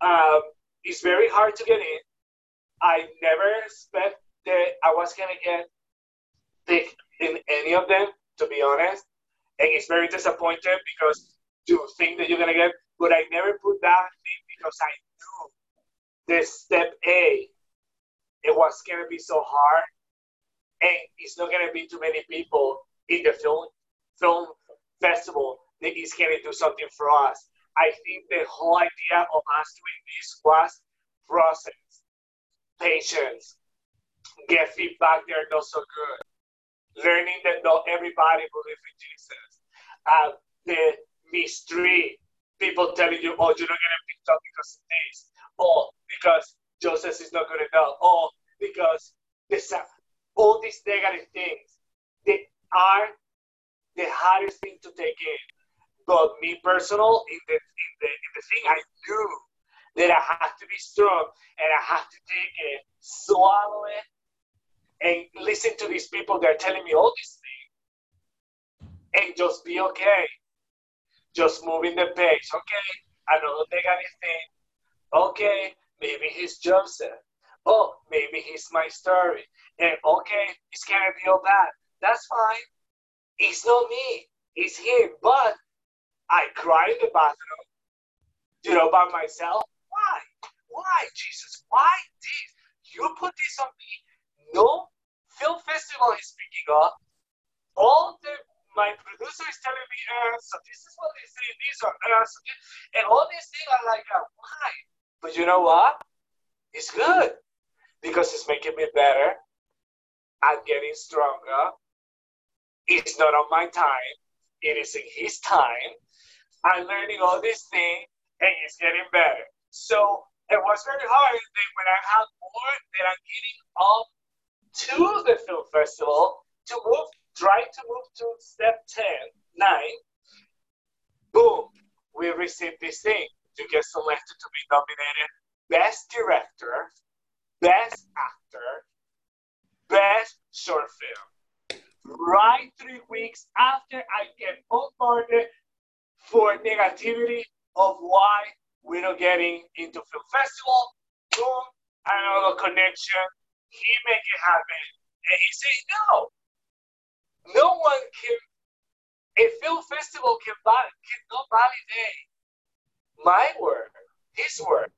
Um, it's very hard to get in. I never expect that I was gonna get in any of them, to be honest. And it's very disappointing because you think that you're gonna get, but I never put that thing because I knew the step A, it was gonna be so hard, and it's not gonna be too many people in the film film festival that is gonna do something for us. I think the whole idea of us doing this was process, patience, get feedback they're not so good, learning that not everybody believes in Jesus. Uh, the mystery, people telling you, oh, you're not going to pick up because of this, or because Joseph is not good enough, or because this, all these negative things, they are the hardest thing to take in. But me personal, in the, in the, in the thing, I do, that I have to be strong and I have to take it, swallow it, and listen to these people that are telling me all these things and just be okay. Just moving the page. Okay, another negative thing. Okay, maybe he's Joseph. Oh, maybe he's my story. And okay, it's gonna be all bad. That's fine. It's not me. It's him. But I cry in the bathroom, you know, by myself. Why? Why, Jesus? Why this? You put this on me. No film festival is picking up. All the my producer is telling me, uh, so this is what they say, these are, uh, so and all these things are like, uh, why? But you know what? It's good because it's making me better. I'm getting stronger. It's not on my time. It is in his time. I'm learning all these things and it's getting better. So it was very hard. Then when I had more that I'm getting up to the film festival to move, try to move to step 10, 9, boom, we received this thing to get selected to be nominated Best Director, Best Actor, Best Short Film. Right three weeks after I get bombarded for negativity of why we're not getting into film festival. Boom, another connection. He make it happen, and he say no. No one can. A film festival can cannot validate my work, his work.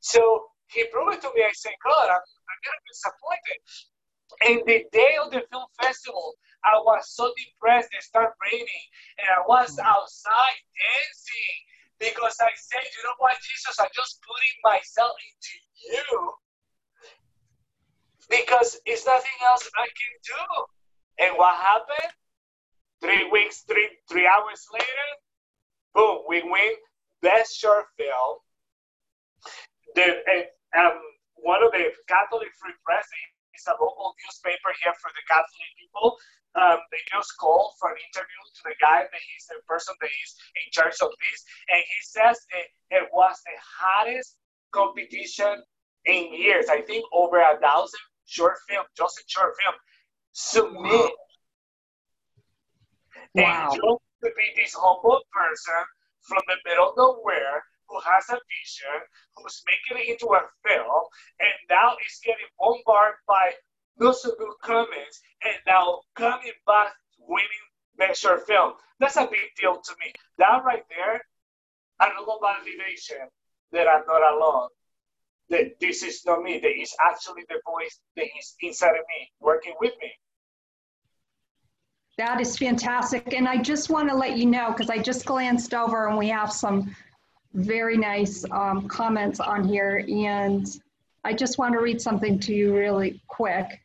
So he proved it to me. I said, God, I'm, I'm gonna be disappointed. And the day of the film festival, I was so depressed. It started raining, and I was hmm. outside dancing because I said, you know what, Jesus, I'm just putting myself into you because it's nothing else I can do. And what happened? Three weeks, three three hours later, boom, we win best short film. The um, one of the Catholic Free Press is a local newspaper here for the Catholic people um, they just call for an interview to the guy that he's the person that is in charge of this, and he says it, it was the hottest competition in years. I think over a thousand short film, just a short film, submit. Wow. And just to be this humble person from the middle of nowhere who has a vision, who's making it into a film, and now is getting bombarded by good comments, and now coming back winning best short film. That's a big deal to me. That right there, another validation that I'm not alone. That this is not me. That is actually the voice that is inside of me, working with me. That is fantastic. And I just want to let you know, because I just glanced over and we have some very nice um, comments on here. And I just want to read something to you really quick.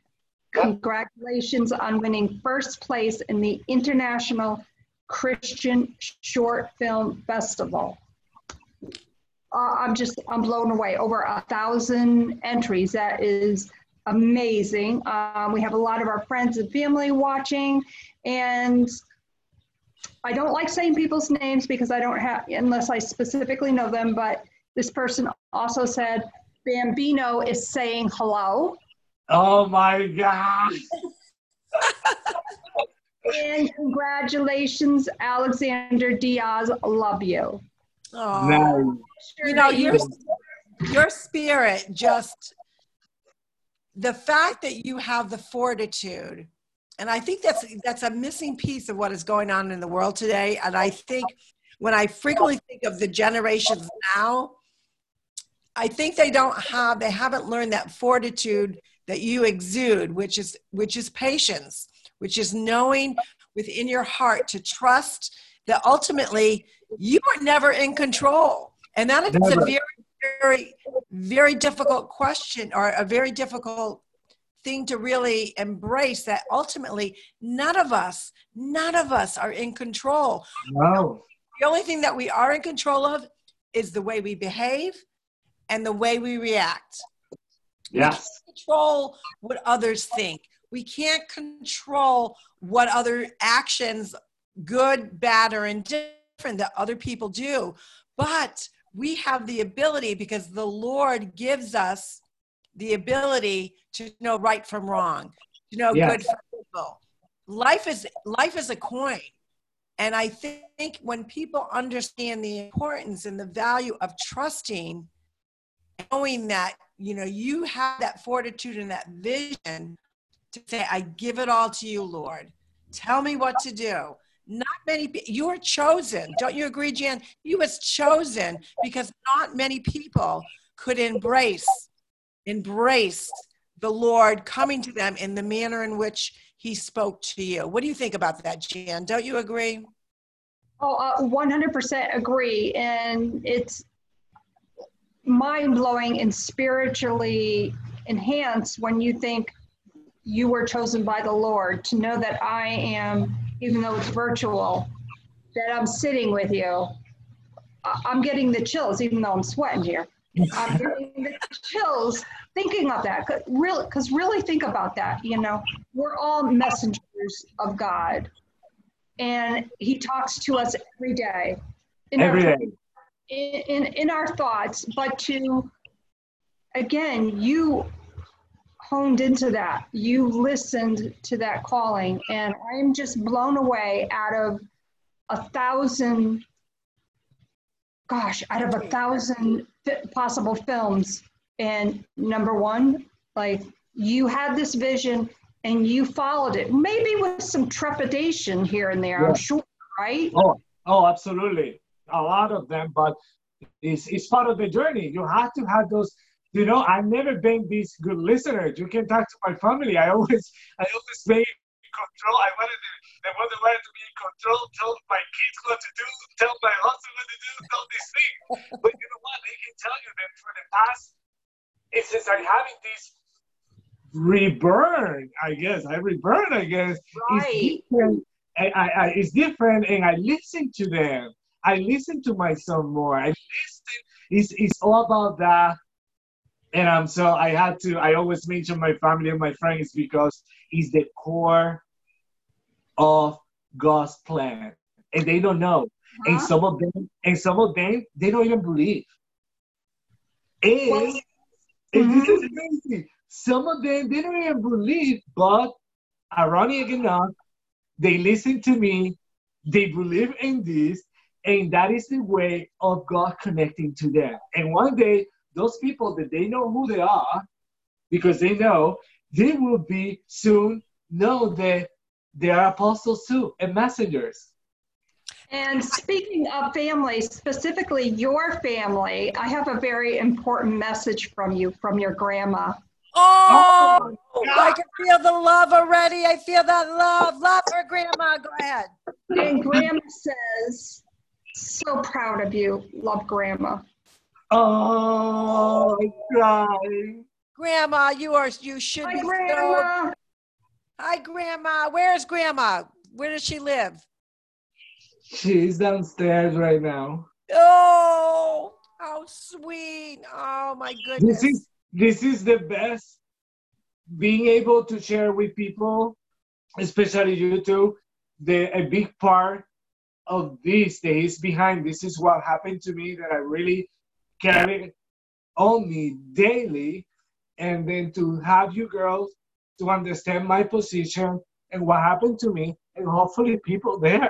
Congratulations on winning first place in the International Christian Short Film Festival. Uh, I'm just, I'm blown away. Over a thousand entries. That is amazing. Um, we have a lot of our friends and family watching, and I don't like saying people's names because I don't have, unless I specifically know them, but this person also said Bambino is saying hello. Oh my God. and congratulations, Alexander Diaz. Love you. Oh, you know, you're your spirit just the fact that you have the fortitude and i think that's that's a missing piece of what is going on in the world today. And i think when i frequently think of the generations now i think they don't have they haven't learned that fortitude that you exude which is which is patience which is knowing within your heart to trust that ultimately you are never in control. And that is a very very, very difficult question or a very difficult thing to really embrace that ultimately none of us, none of us are in control. No. The only thing that we are in control of is the way we behave and the way we react. Yes. We control what others think. We can't control what other actions, good, bad, or indifferent, that other people do. But we have the ability because the Lord gives us the ability to know right from wrong, to know yes. good from evil. Life is life is a coin. And I think when people understand the importance and the value of trusting, knowing that, you know, you have that fortitude and that vision to say, I give it all to you, Lord. Tell me what to do not many you are chosen don't you agree jan you was chosen because not many people could embrace embrace the lord coming to them in the manner in which he spoke to you what do you think about that jan don't you agree oh uh, 100% agree and it's mind-blowing and spiritually enhanced when you think you were chosen by the lord to know that i am even though it's virtual, that I'm sitting with you. I'm getting the chills, even though I'm sweating here. I'm getting the chills thinking of that. Cause really, because really think about that. You know, we're all messengers of God, and He talks to us every day. In every our, day. In, in in our thoughts, but to again, you honed into that. You listened to that calling. And I'm just blown away out of a thousand, gosh, out of a thousand possible films. And number one, like you had this vision and you followed it, maybe with some trepidation here and there, yeah. I'm sure, right? Oh, oh, absolutely. A lot of them, but it's, it's part of the journey. You have to have those you know, I've never been this good listener. You can talk to my family. I always, I always made control. I wanted to, I wanted, wanted to be in control, tell my kids what to do, tell my husband what to do, all these things. but you know what? They can tell you that for the past, it's since I'm having this reburn, I guess. I reburn, I guess. Right. It's different. I, I, I, it's different, and I listen to them. I listen to my son more. I listen. It's, it's all about that and um, so I had to. I always mention my family and my friends because it's the core of God's plan, and they don't know. Uh-huh. And some of them, and some of them, they don't even believe. And, and mm-hmm. this is crazy. Some of them, they don't even believe, but ironic enough, they listen to me. They believe in this, and that is the way of God connecting to them. And one day those people that they know who they are because they know they will be soon know that they are apostles too and messengers. And speaking of family, specifically your family, I have a very important message from you, from your grandma. Oh, oh I can feel the love already. I feel that love. Love her, grandma. Go ahead. And grandma says, so proud of you. Love grandma. Oh, I cried. Grandma, you are you should Hi, be Grandma. So... Hi, Grandma. Where's Grandma? Where does she live? She's downstairs right now. Oh, how sweet! Oh my goodness. This is this is the best. Being able to share with people, especially you two, the a big part of this that is behind this is what happened to me that I really carry on me daily and then to have you girls to understand my position and what happened to me and hopefully people there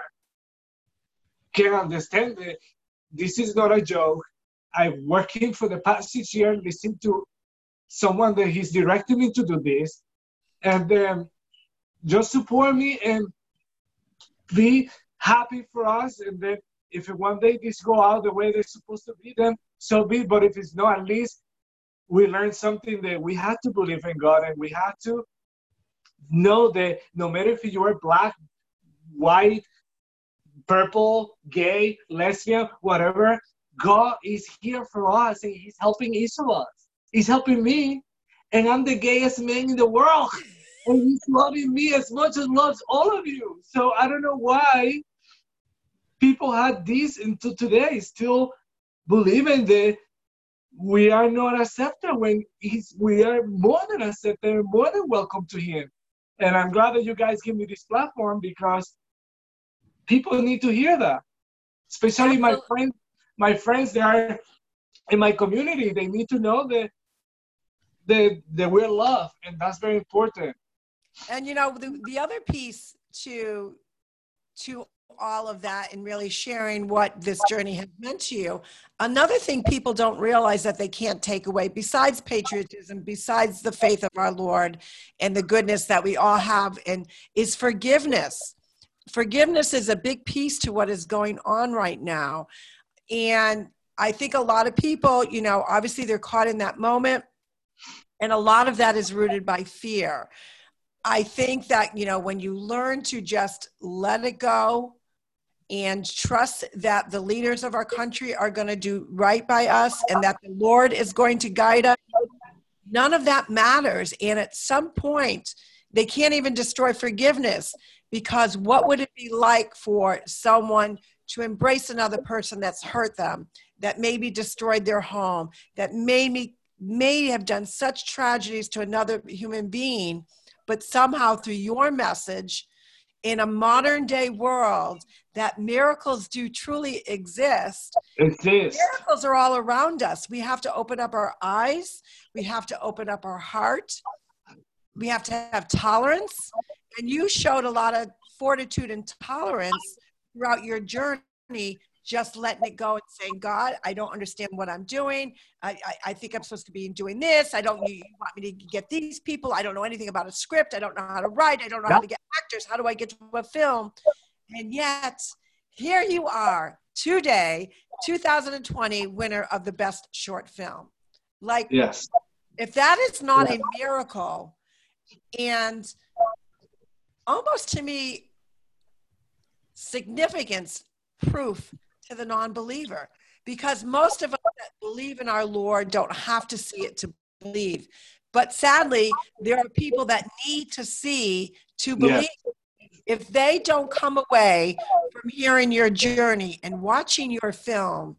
can understand that this is not a joke I've working for the past six years, listening to someone that he's directing me to do this, and then just support me and be happy for us. And then if one day this go out the way they're supposed to be, then so be. But if it's not, at least we learned something that we had to believe in God and we had to know that no matter if you are black, white, purple, gay, lesbian, whatever, God is here for us and He's helping each of us. He's helping me, and I'm the gayest man in the world. And He's loving me as much as loves all of you. So I don't know why people had this until today still believing that we are not accepted when he's, we are more than accepted more than welcome to him. And I'm glad that you guys give me this platform because people need to hear that. Especially my friends, my friends that are in my community, they need to know that that, that we're loved, and that's very important. And you know, the, the other piece to to all of that and really sharing what this journey has meant to you. Another thing people don't realize that they can't take away, besides patriotism, besides the faith of our Lord and the goodness that we all have, and is forgiveness. Forgiveness is a big piece to what is going on right now. And I think a lot of people, you know, obviously they're caught in that moment, and a lot of that is rooted by fear. I think that, you know, when you learn to just let it go and trust that the leaders of our country are going to do right by us and that the Lord is going to guide us. None of that matters. And at some point, they can't even destroy forgiveness because what would it be like for someone to embrace another person that's hurt them, that maybe destroyed their home, that maybe may have done such tragedies to another human being, but somehow through your message, in a modern day world that miracles do truly exist. Exist. Miracles are all around us. We have to open up our eyes. We have to open up our heart. We have to have tolerance. And you showed a lot of fortitude and tolerance throughout your journey just letting it go and saying, God, I don't understand what I'm doing. I, I, I, think I'm supposed to be doing this. I don't, you want me to get these people. I don't know anything about a script. I don't know how to write. I don't know how to get actors. How do I get to a film? And yet, here you are today, 2020 winner of the best short film. Like, yes. if that is not yeah. a miracle, and almost to me, significance proof to the non believer because most of us that believe in our Lord don't have to see it to believe. But sadly, there are people that need to see to believe. If they don't come away from hearing your journey and watching your film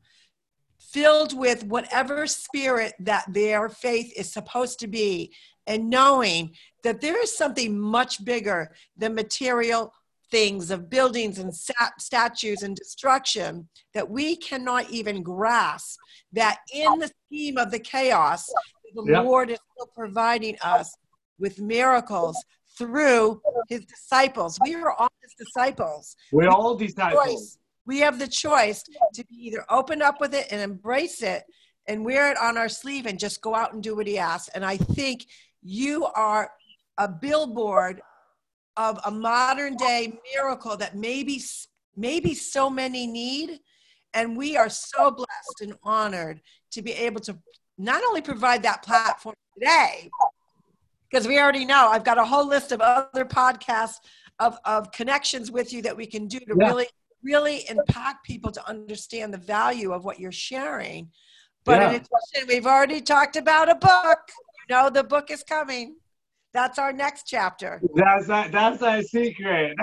filled with whatever spirit that their faith is supposed to be, and knowing that there is something much bigger than material things of buildings and stat- statues and destruction that we cannot even grasp that in the scheme of the chaos the yep. lord is still providing us with miracles through his disciples. We are all his disciples. We're all disciples. we have the choice to be either open up with it and embrace it and wear it on our sleeve and just go out and do what he asks. And i think you are a billboard of a modern day miracle that maybe maybe so many need and we are so blessed and honored to be able to not only provide that platform today because we already know i've got a whole list of other podcasts of, of connections with you that we can do to yeah. really really impact people to understand the value of what you're sharing but yeah. in addition we've already talked about a book you know the book is coming that's our next chapter. That's that. That's our secret.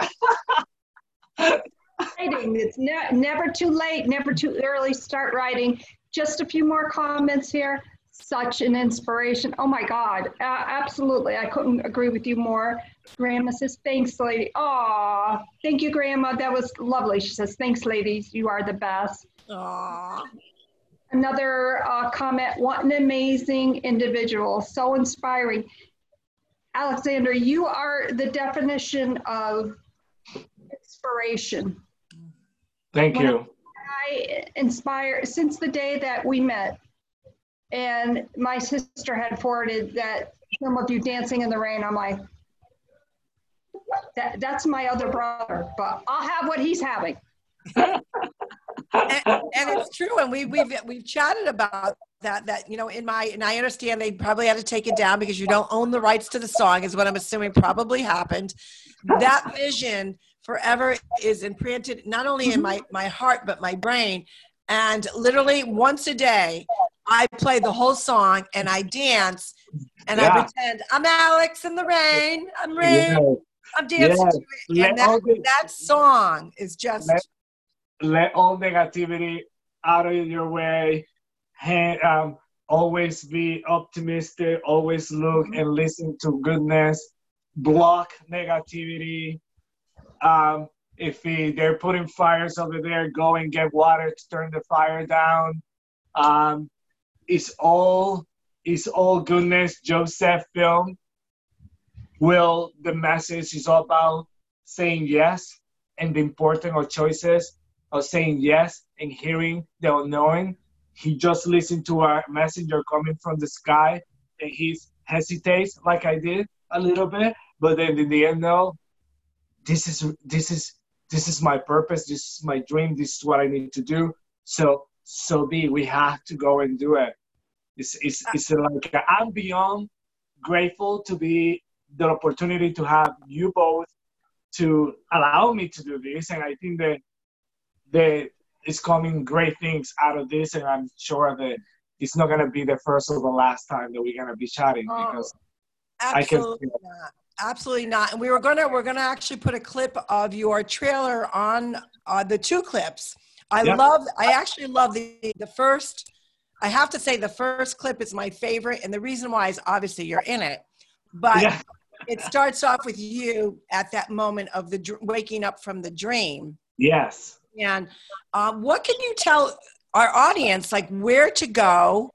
writing. It's ne- never too late, never too early. Start writing. Just a few more comments here. Such an inspiration. Oh my God. Uh, absolutely. I couldn't agree with you more. Grandma says, thanks, lady. Aw, thank you, Grandma. That was lovely. She says, thanks, ladies. You are the best. Aw. Another uh, comment. What an amazing individual. So inspiring. Alexander, you are the definition of inspiration. Thank when you. I inspire since the day that we met, and my sister had forwarded that film of you dancing in the rain. I'm like, that, that's my other brother, but I'll have what he's having. and, and it's true, and we, we've we've chatted about that. That you know, in my and I understand they probably had to take it down because you don't own the rights to the song, is what I'm assuming probably happened. That vision forever is imprinted not only in my my heart but my brain, and literally once a day, I play the whole song and I dance and Yeah. I pretend I'm Alex in the rain. I'm rain. Yeah. I'm dancing Yes. to it. And that, that song is just Let- let all negativity out of your way. Hand, um, always be optimistic. Always look and listen to goodness. Block negativity. Um, if he, they're putting fires over there, go and get water to turn the fire down. Um, it's all it's all goodness. Joseph film. Will the message is all about saying yes and the importance of choices of saying yes and hearing the unknowing. He just listened to a messenger coming from the sky and he hesitates like I did a little bit, but then in the end, no, this is this is this is my purpose, this is my dream, this is what I need to do. So so be we have to go and do it. It's it's, it's like I'm beyond grateful to be the opportunity to have you both to allow me to do this and i think that that is coming great things out of this and i'm sure that it's not going to be the first or the last time that we're going to be chatting Oh, because I can Absolutely not. Absolutely not. And we were gonna we're gonna actually put a clip of your trailer on uh, the two clips. I love. I actually love the the first. I have to say the first clip is my favorite, and the reason why is obviously you're in it, but yeah it starts off with you at that moment of the dr- waking up from the dream. yes And um, what can you tell our audience, like where to go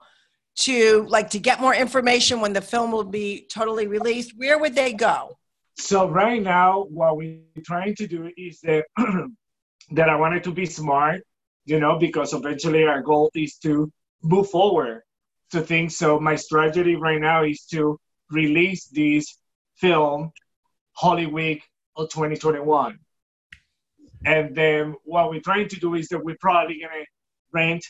to, like to get more information when the film will be totally released? Where would they go? so right now what we're trying to do is that that i wanted to be smart you know because eventually our goal is to move forward to things so my strategy right now is to release this film holy week of 2021 and then what we're trying to do is that we're probably going to rent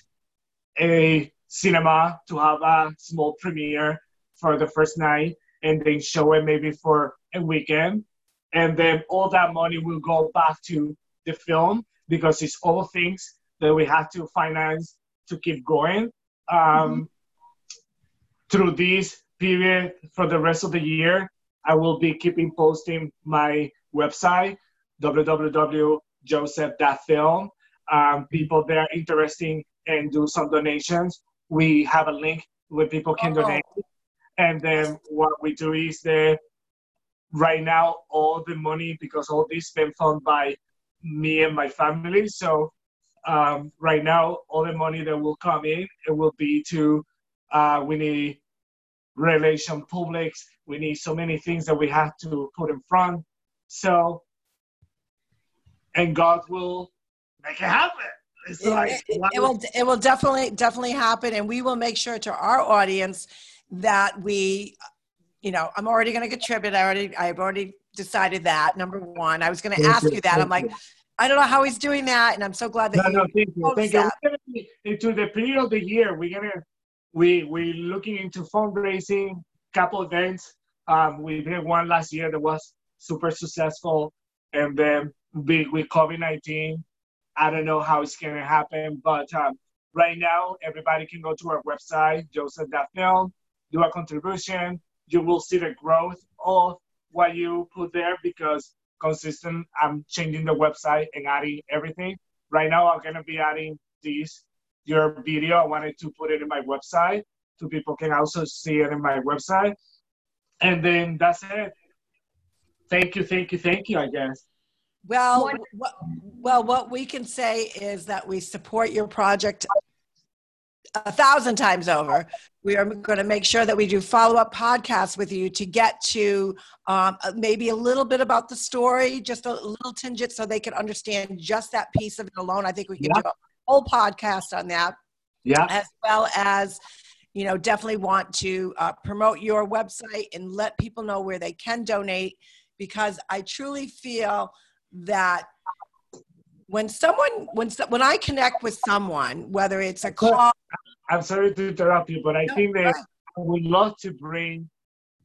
a cinema to have a small premiere for the first night and then show it maybe for a weekend. And then all that money will go back to the film because it's all things that we have to finance to keep going. Um, Through this period for the rest of the year, I will be keeping posting my website, www.joseph.film. Um, people that are interested and do some donations, we have a link where people can Oh. donate. And then what we do is that right now all the money because all this been funded by me and my family. So um, right now all the money that will come in it will be to uh, we need relation publics. We need so many things that we have to put in front. So and God will make it happen. It's It, like it- it will it will definitely definitely happen, and we will make sure to our audience that we, you know, I'm already going to contribute. I already I've already decided that. Number one, I was going to ask you, you that. I'm like, you. I don't know how he's doing that, and I'm so glad that No, you. no, thank you, thank you. that. We're gonna be into the period of the year. We're gonna we we're looking into fundraising, couple events. Um, we did one last year that was super successful, and then we, with COVID nineteen, I don't know how it's gonna happen, but um, right now everybody can go to our website, Joseph Joseph.film, do a contribution. You will see the growth of what you put there because consistent. I'm changing the website and adding everything. Right now, I'm gonna be adding this your video. I wanted to put it in my website so people can also see it in my website. And then that's it. Thank you, thank you, thank you. I guess. Well, what, well, what we can say is that we support your project a thousand times over. We are going to make sure that we do follow up podcasts with you to get to um, uh, maybe a little bit about the story, just a little tinge, it so they can understand just that piece of it alone. I think we can Yeah. do a whole podcast on that, Yeah. as well as you know definitely want to uh, promote your website and let people know where they can donate because I truly feel that when someone when when I connect with someone, whether it's a call, I'm sorry to interrupt you, but I No, think that ahead. I would love to bring,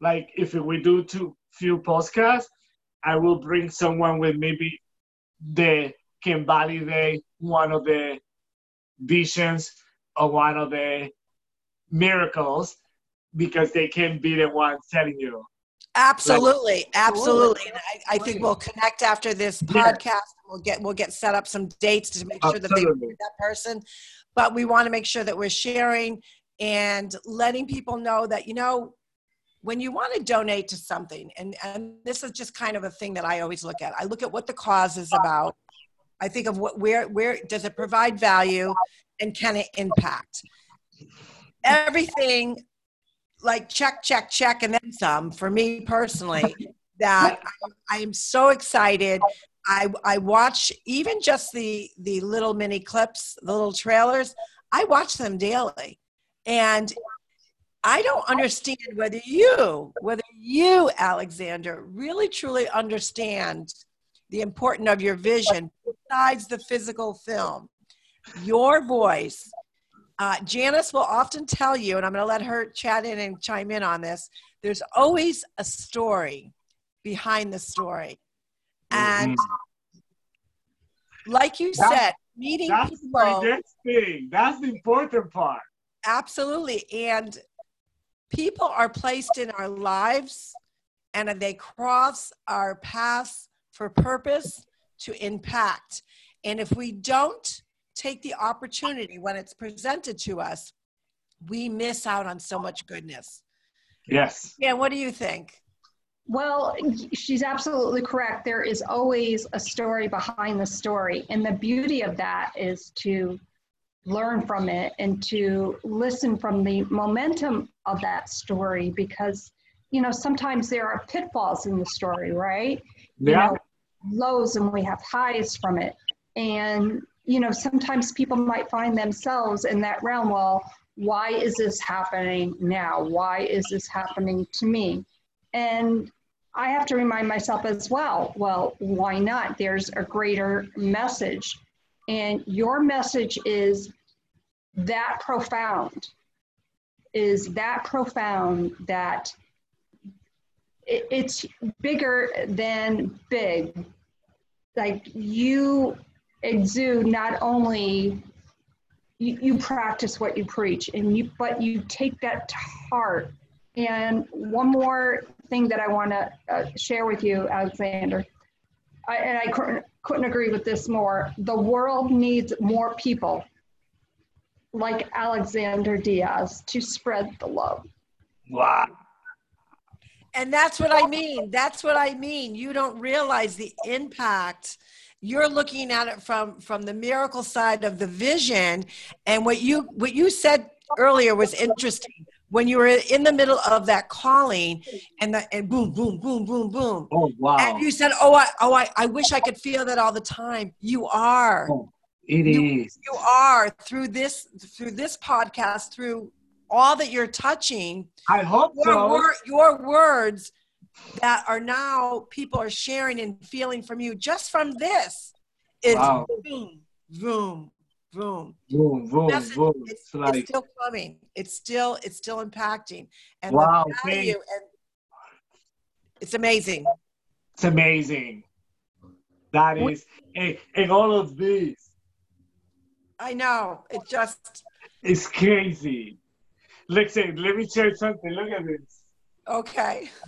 like, if we do two few podcasts, I will bring someone with maybe the can validate one of the visions or one of the miracles because they can be the ones telling you. Absolutely, absolutely. And I, I think we'll connect after this Yeah. podcast. We'll get we'll get set up some dates to make sure that they Absolutely. that person. But we want to make sure that we're sharing and letting people know that you know when you want to donate to something, and and this is just kind of a thing that I always look at. I look at what the cause is about. I think of what where where does it provide value, and can it impact everything like check, check, check, and then some for me personally. That I, I am so excited. I I watch even just the the little mini clips, the little trailers. I watch them daily, and I don't understand whether you, whether you, Alexander, really truly understand the importance of your vision besides the physical film. Your voice uh, Janice will often tell you, and I'm going to let her chat in and chime in on this. There's always a story behind the story, and like you That's- said, meeting That's my people next thing. That's the important part. absolutely, and people are placed in our lives, and they cross our paths for purpose to impact. And if we don't take the opportunity when it's presented to us, we miss out on so much goodness. Yes. Yeah, what do you think? Well, she's absolutely correct. There is always a story behind the story. And the beauty of that is to learn from it and to listen from the momentum of that story because, you know, sometimes there are pitfalls in the story, right? You Yeah. know, lows and we have highs from it. And, you know, sometimes people might find themselves in that realm. Well, why is this happening now? Why is this happening to me? And I have to remind myself as well, well, why not? There's a greater message. And your message is that profound, is that profound that it's bigger than big. Like you exude not only you, you practice what you preach and you but you take that to heart and one more thing that i want to uh, share with you alexander I, and i couldn't, couldn't agree with this more the world needs more people like alexander diaz to spread the love Wow. And that's what I mean. That's what I mean. You don't realize the impact. You're looking at it from from the miracle side of the vision. And what you what you said earlier was interesting. When you were in the middle of that calling and the and boom, boom, boom, boom, boom. Oh wow. And you said, Oh, I oh I, I wish I could feel that all the time. You are. Oh, it You- is. You are through this through this podcast, through all that you're touching I hope your, so. wor- your words that are now people are sharing and feeling from you just from this is Wow. boom, boom, boom. Boom, boom, Message- boom. It's, It's it's still coming. It's still it's still impacting, and Wow, value and it's amazing. it's amazing. That is, and, and all of this I know. It just is crazy. Listen, let me share something. Look at this. okay.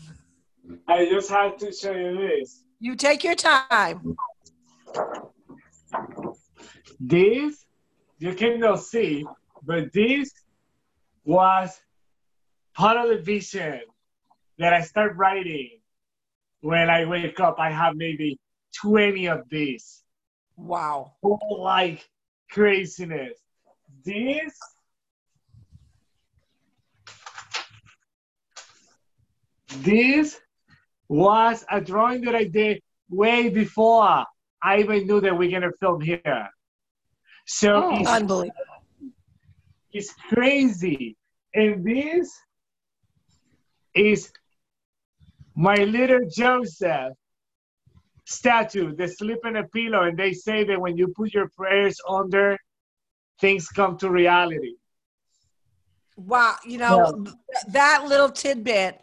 I just have to show you this. You take your time. This, you cannot see, but this was part of the vision that I start writing. When I wake up, I have maybe 20 of these. Wow. All like craziness. This this was a drawing that I did way before I even knew that we're gonna film here. So Oh. it's, Unbelievable. it's crazy. And this is my little Joseph statue. They sleep in a pillow, and they say that when you put your prayers under, things come to reality. Wow, you know, th- that little tidbit,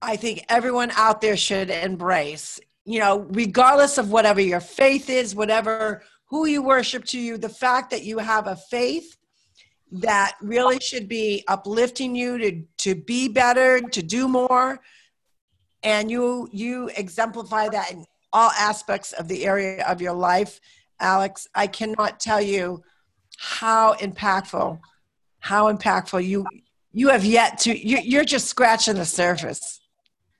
I think everyone out there should embrace. You know, regardless of whatever your faith is, whatever who you worship to you, the fact that you have a faith that really should be uplifting you to to be better, to do more, and you you exemplify that in all aspects of the area of your life, Alex. I cannot tell you how impactful how impactful you you have yet to you, you're just scratching the surface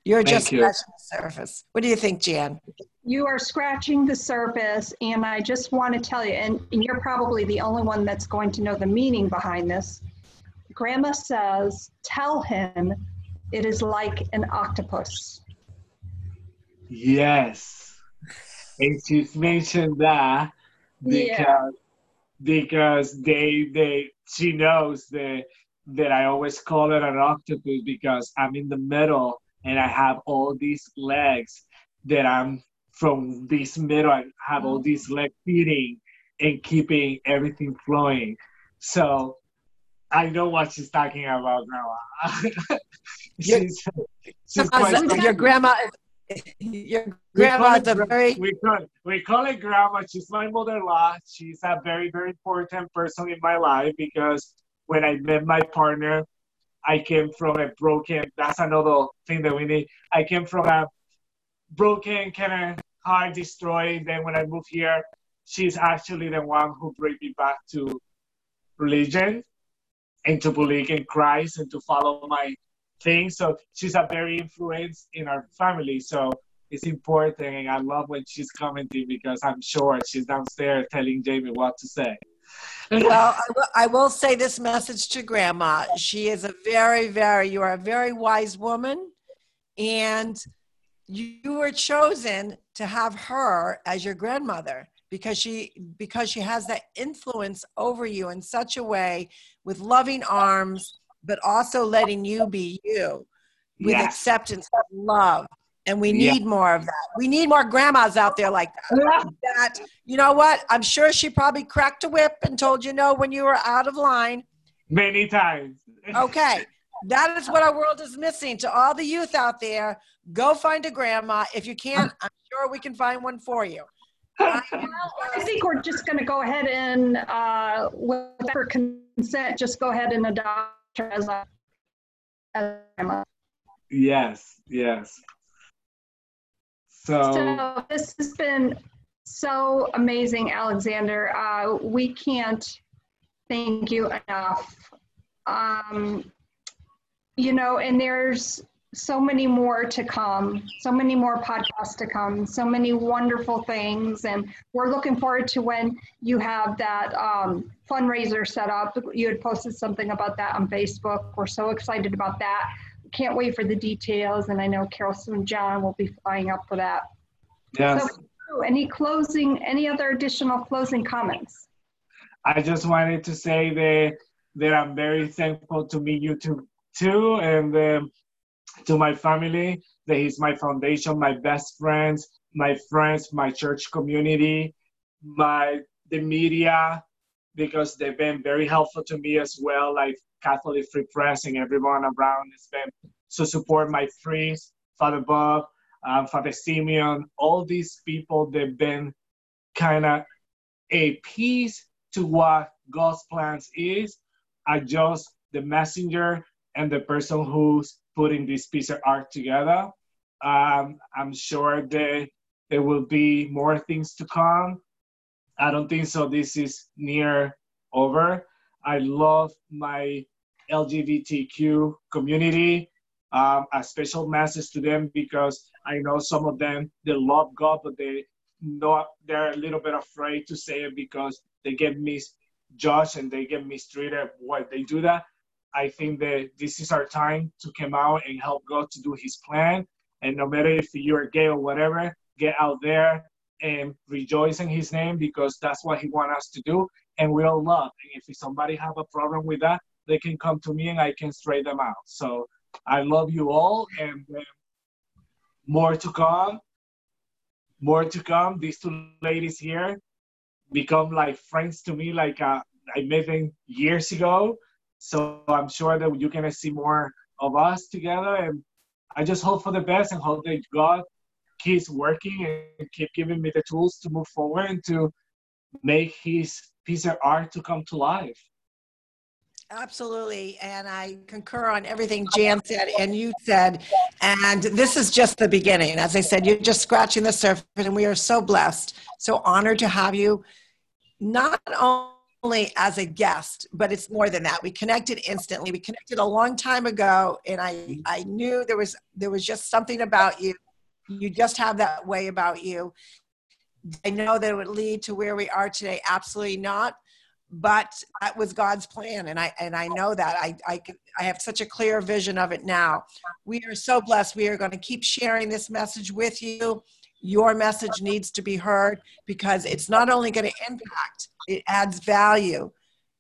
you're Thank just you. scratching the surface what do you think jan You are scratching the surface, and I just want to tell you, and, and you're probably the only one that's going to know the meaning behind this. Grandma says, Tell him it is like an octopus. Yes. And she's mentioned that because Yeah. because they they she knows that that I always call it an octopus because I'm in the middle and I have all these legs that I'm from this middle I have all these mm. legs feeding and keeping everything flowing. So I know what she's talking about now. she's, she's quite- your grandma your We grandma it is a very we call, we call it grandma. She's my mother-in-law. She's a very, very important person in my life because when I met my partner, I came from a broken. That's another thing that we need. I came from a broken, kind of heart destroyed. Then when I moved here, she's actually the one who brought me back to religion and to believe in Christ and to follow my thing. So she's a very influence in our family. So it's important, and I love when she's commenting because I'm sure she's downstairs telling Jamie what to say. Well I will, I will say this message to grandma she is a very very you are a very wise woman and you were chosen to have her as your grandmother because she because she has that influence over you in such a way with loving arms but also letting you be you with Yes. acceptance and love and we Yeah. need more of that. We need more grandmas out there like that. That. You know what? I'm sure she probably cracked a whip and told you no when you were out of line. Many times. okay. That is what our world is missing. To all the youth out there go find a grandma. If you can't i'm sure we can find one for you. I I think we're just going to go ahead and, uh, with her consent, just go ahead and adopt her as a, as a grandma. Yes, yes. So, So this has been so amazing, Alexander. Uh, we can't thank you enough. Um, you know, and there's so many more to come, so many more podcasts to come, so many wonderful things. And we're looking forward to when you have that um, fundraiser set up. You had posted something about that on Facebook. We're so excited about that. Can't wait for the details. And I know Carol and John will be flying up for that. yes. So, any closing, any other additional closing comments? I just wanted to say that that I'm very thankful to meet you too, too, and um, to my family. That is my foundation, my best friends, my friends, my church community, my the media, because they've been very helpful to me as well. Like Catholic Free Press and everyone around has been so support my priest, Father Bob, um, Father Simeon, all these people. They've been kind of a piece to what God's plans is. I just the messenger and the person who's putting this piece of art together. Um, I'm sure that there will be more things to come. I don't think so. This is near over. I love my LGBTQ community. Um, a special message to them because I know some of them they love God, but they not they're a little bit afraid to say it because they get misjudged and they get mistreated when they do that. I think that this is our time to come out and help God to do His plan. And no matter if you're gay or whatever, get out there and rejoice in His name because that's what He wants us to do. and we all love. And if somebody have a problem with that, they can come to me and I can straighten them out. So I love you all, and uh, more to come. More to come. These two ladies here become like friends to me. Like uh, I met them years ago, so I'm sure that you're gonna see more of us together. And I just hope for the best and hope that God keeps working and keep giving me the tools to move forward and to make His piece of art to come to life. Absolutely. And I concur on everything Jan said and you said. And this is just the beginning. As I said, you're just scratching the surface, and we are so blessed, so honored to have you, not only as a guest, but it's more than that. We connected instantly. We connected a long time ago, and I, I knew there was there was just something about you. You just have that way about you. I know that it would lead to where we are today. Absolutely not but that was God's plan, and I and I know that I I I have such a clear vision of it now. We are so blessed. We are going to keep sharing this message with you. Your message needs to be heard because it's not only going to impact, it adds value,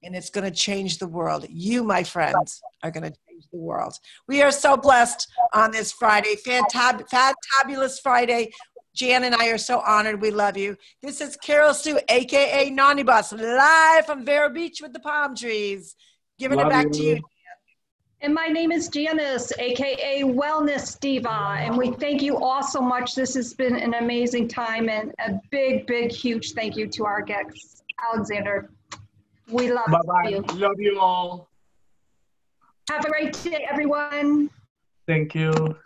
and it's going to change the world. You, my friends, are going to change the world. We are so blessed on this Friday, fantab- fantabulous Friday. Jan and I are so honored. We love you. This is Carol Sue, aka Nani Bus, live from Vero Beach with the palm trees. Giving love it back you. to you. And my name is Janice, aka Wellness Diva, and we thank you all so much. This has been an amazing time, and a big, big, huge thank you to our guests, Alexander. We love Bye-bye. you. Love you all. Have a great day, everyone. Thank you.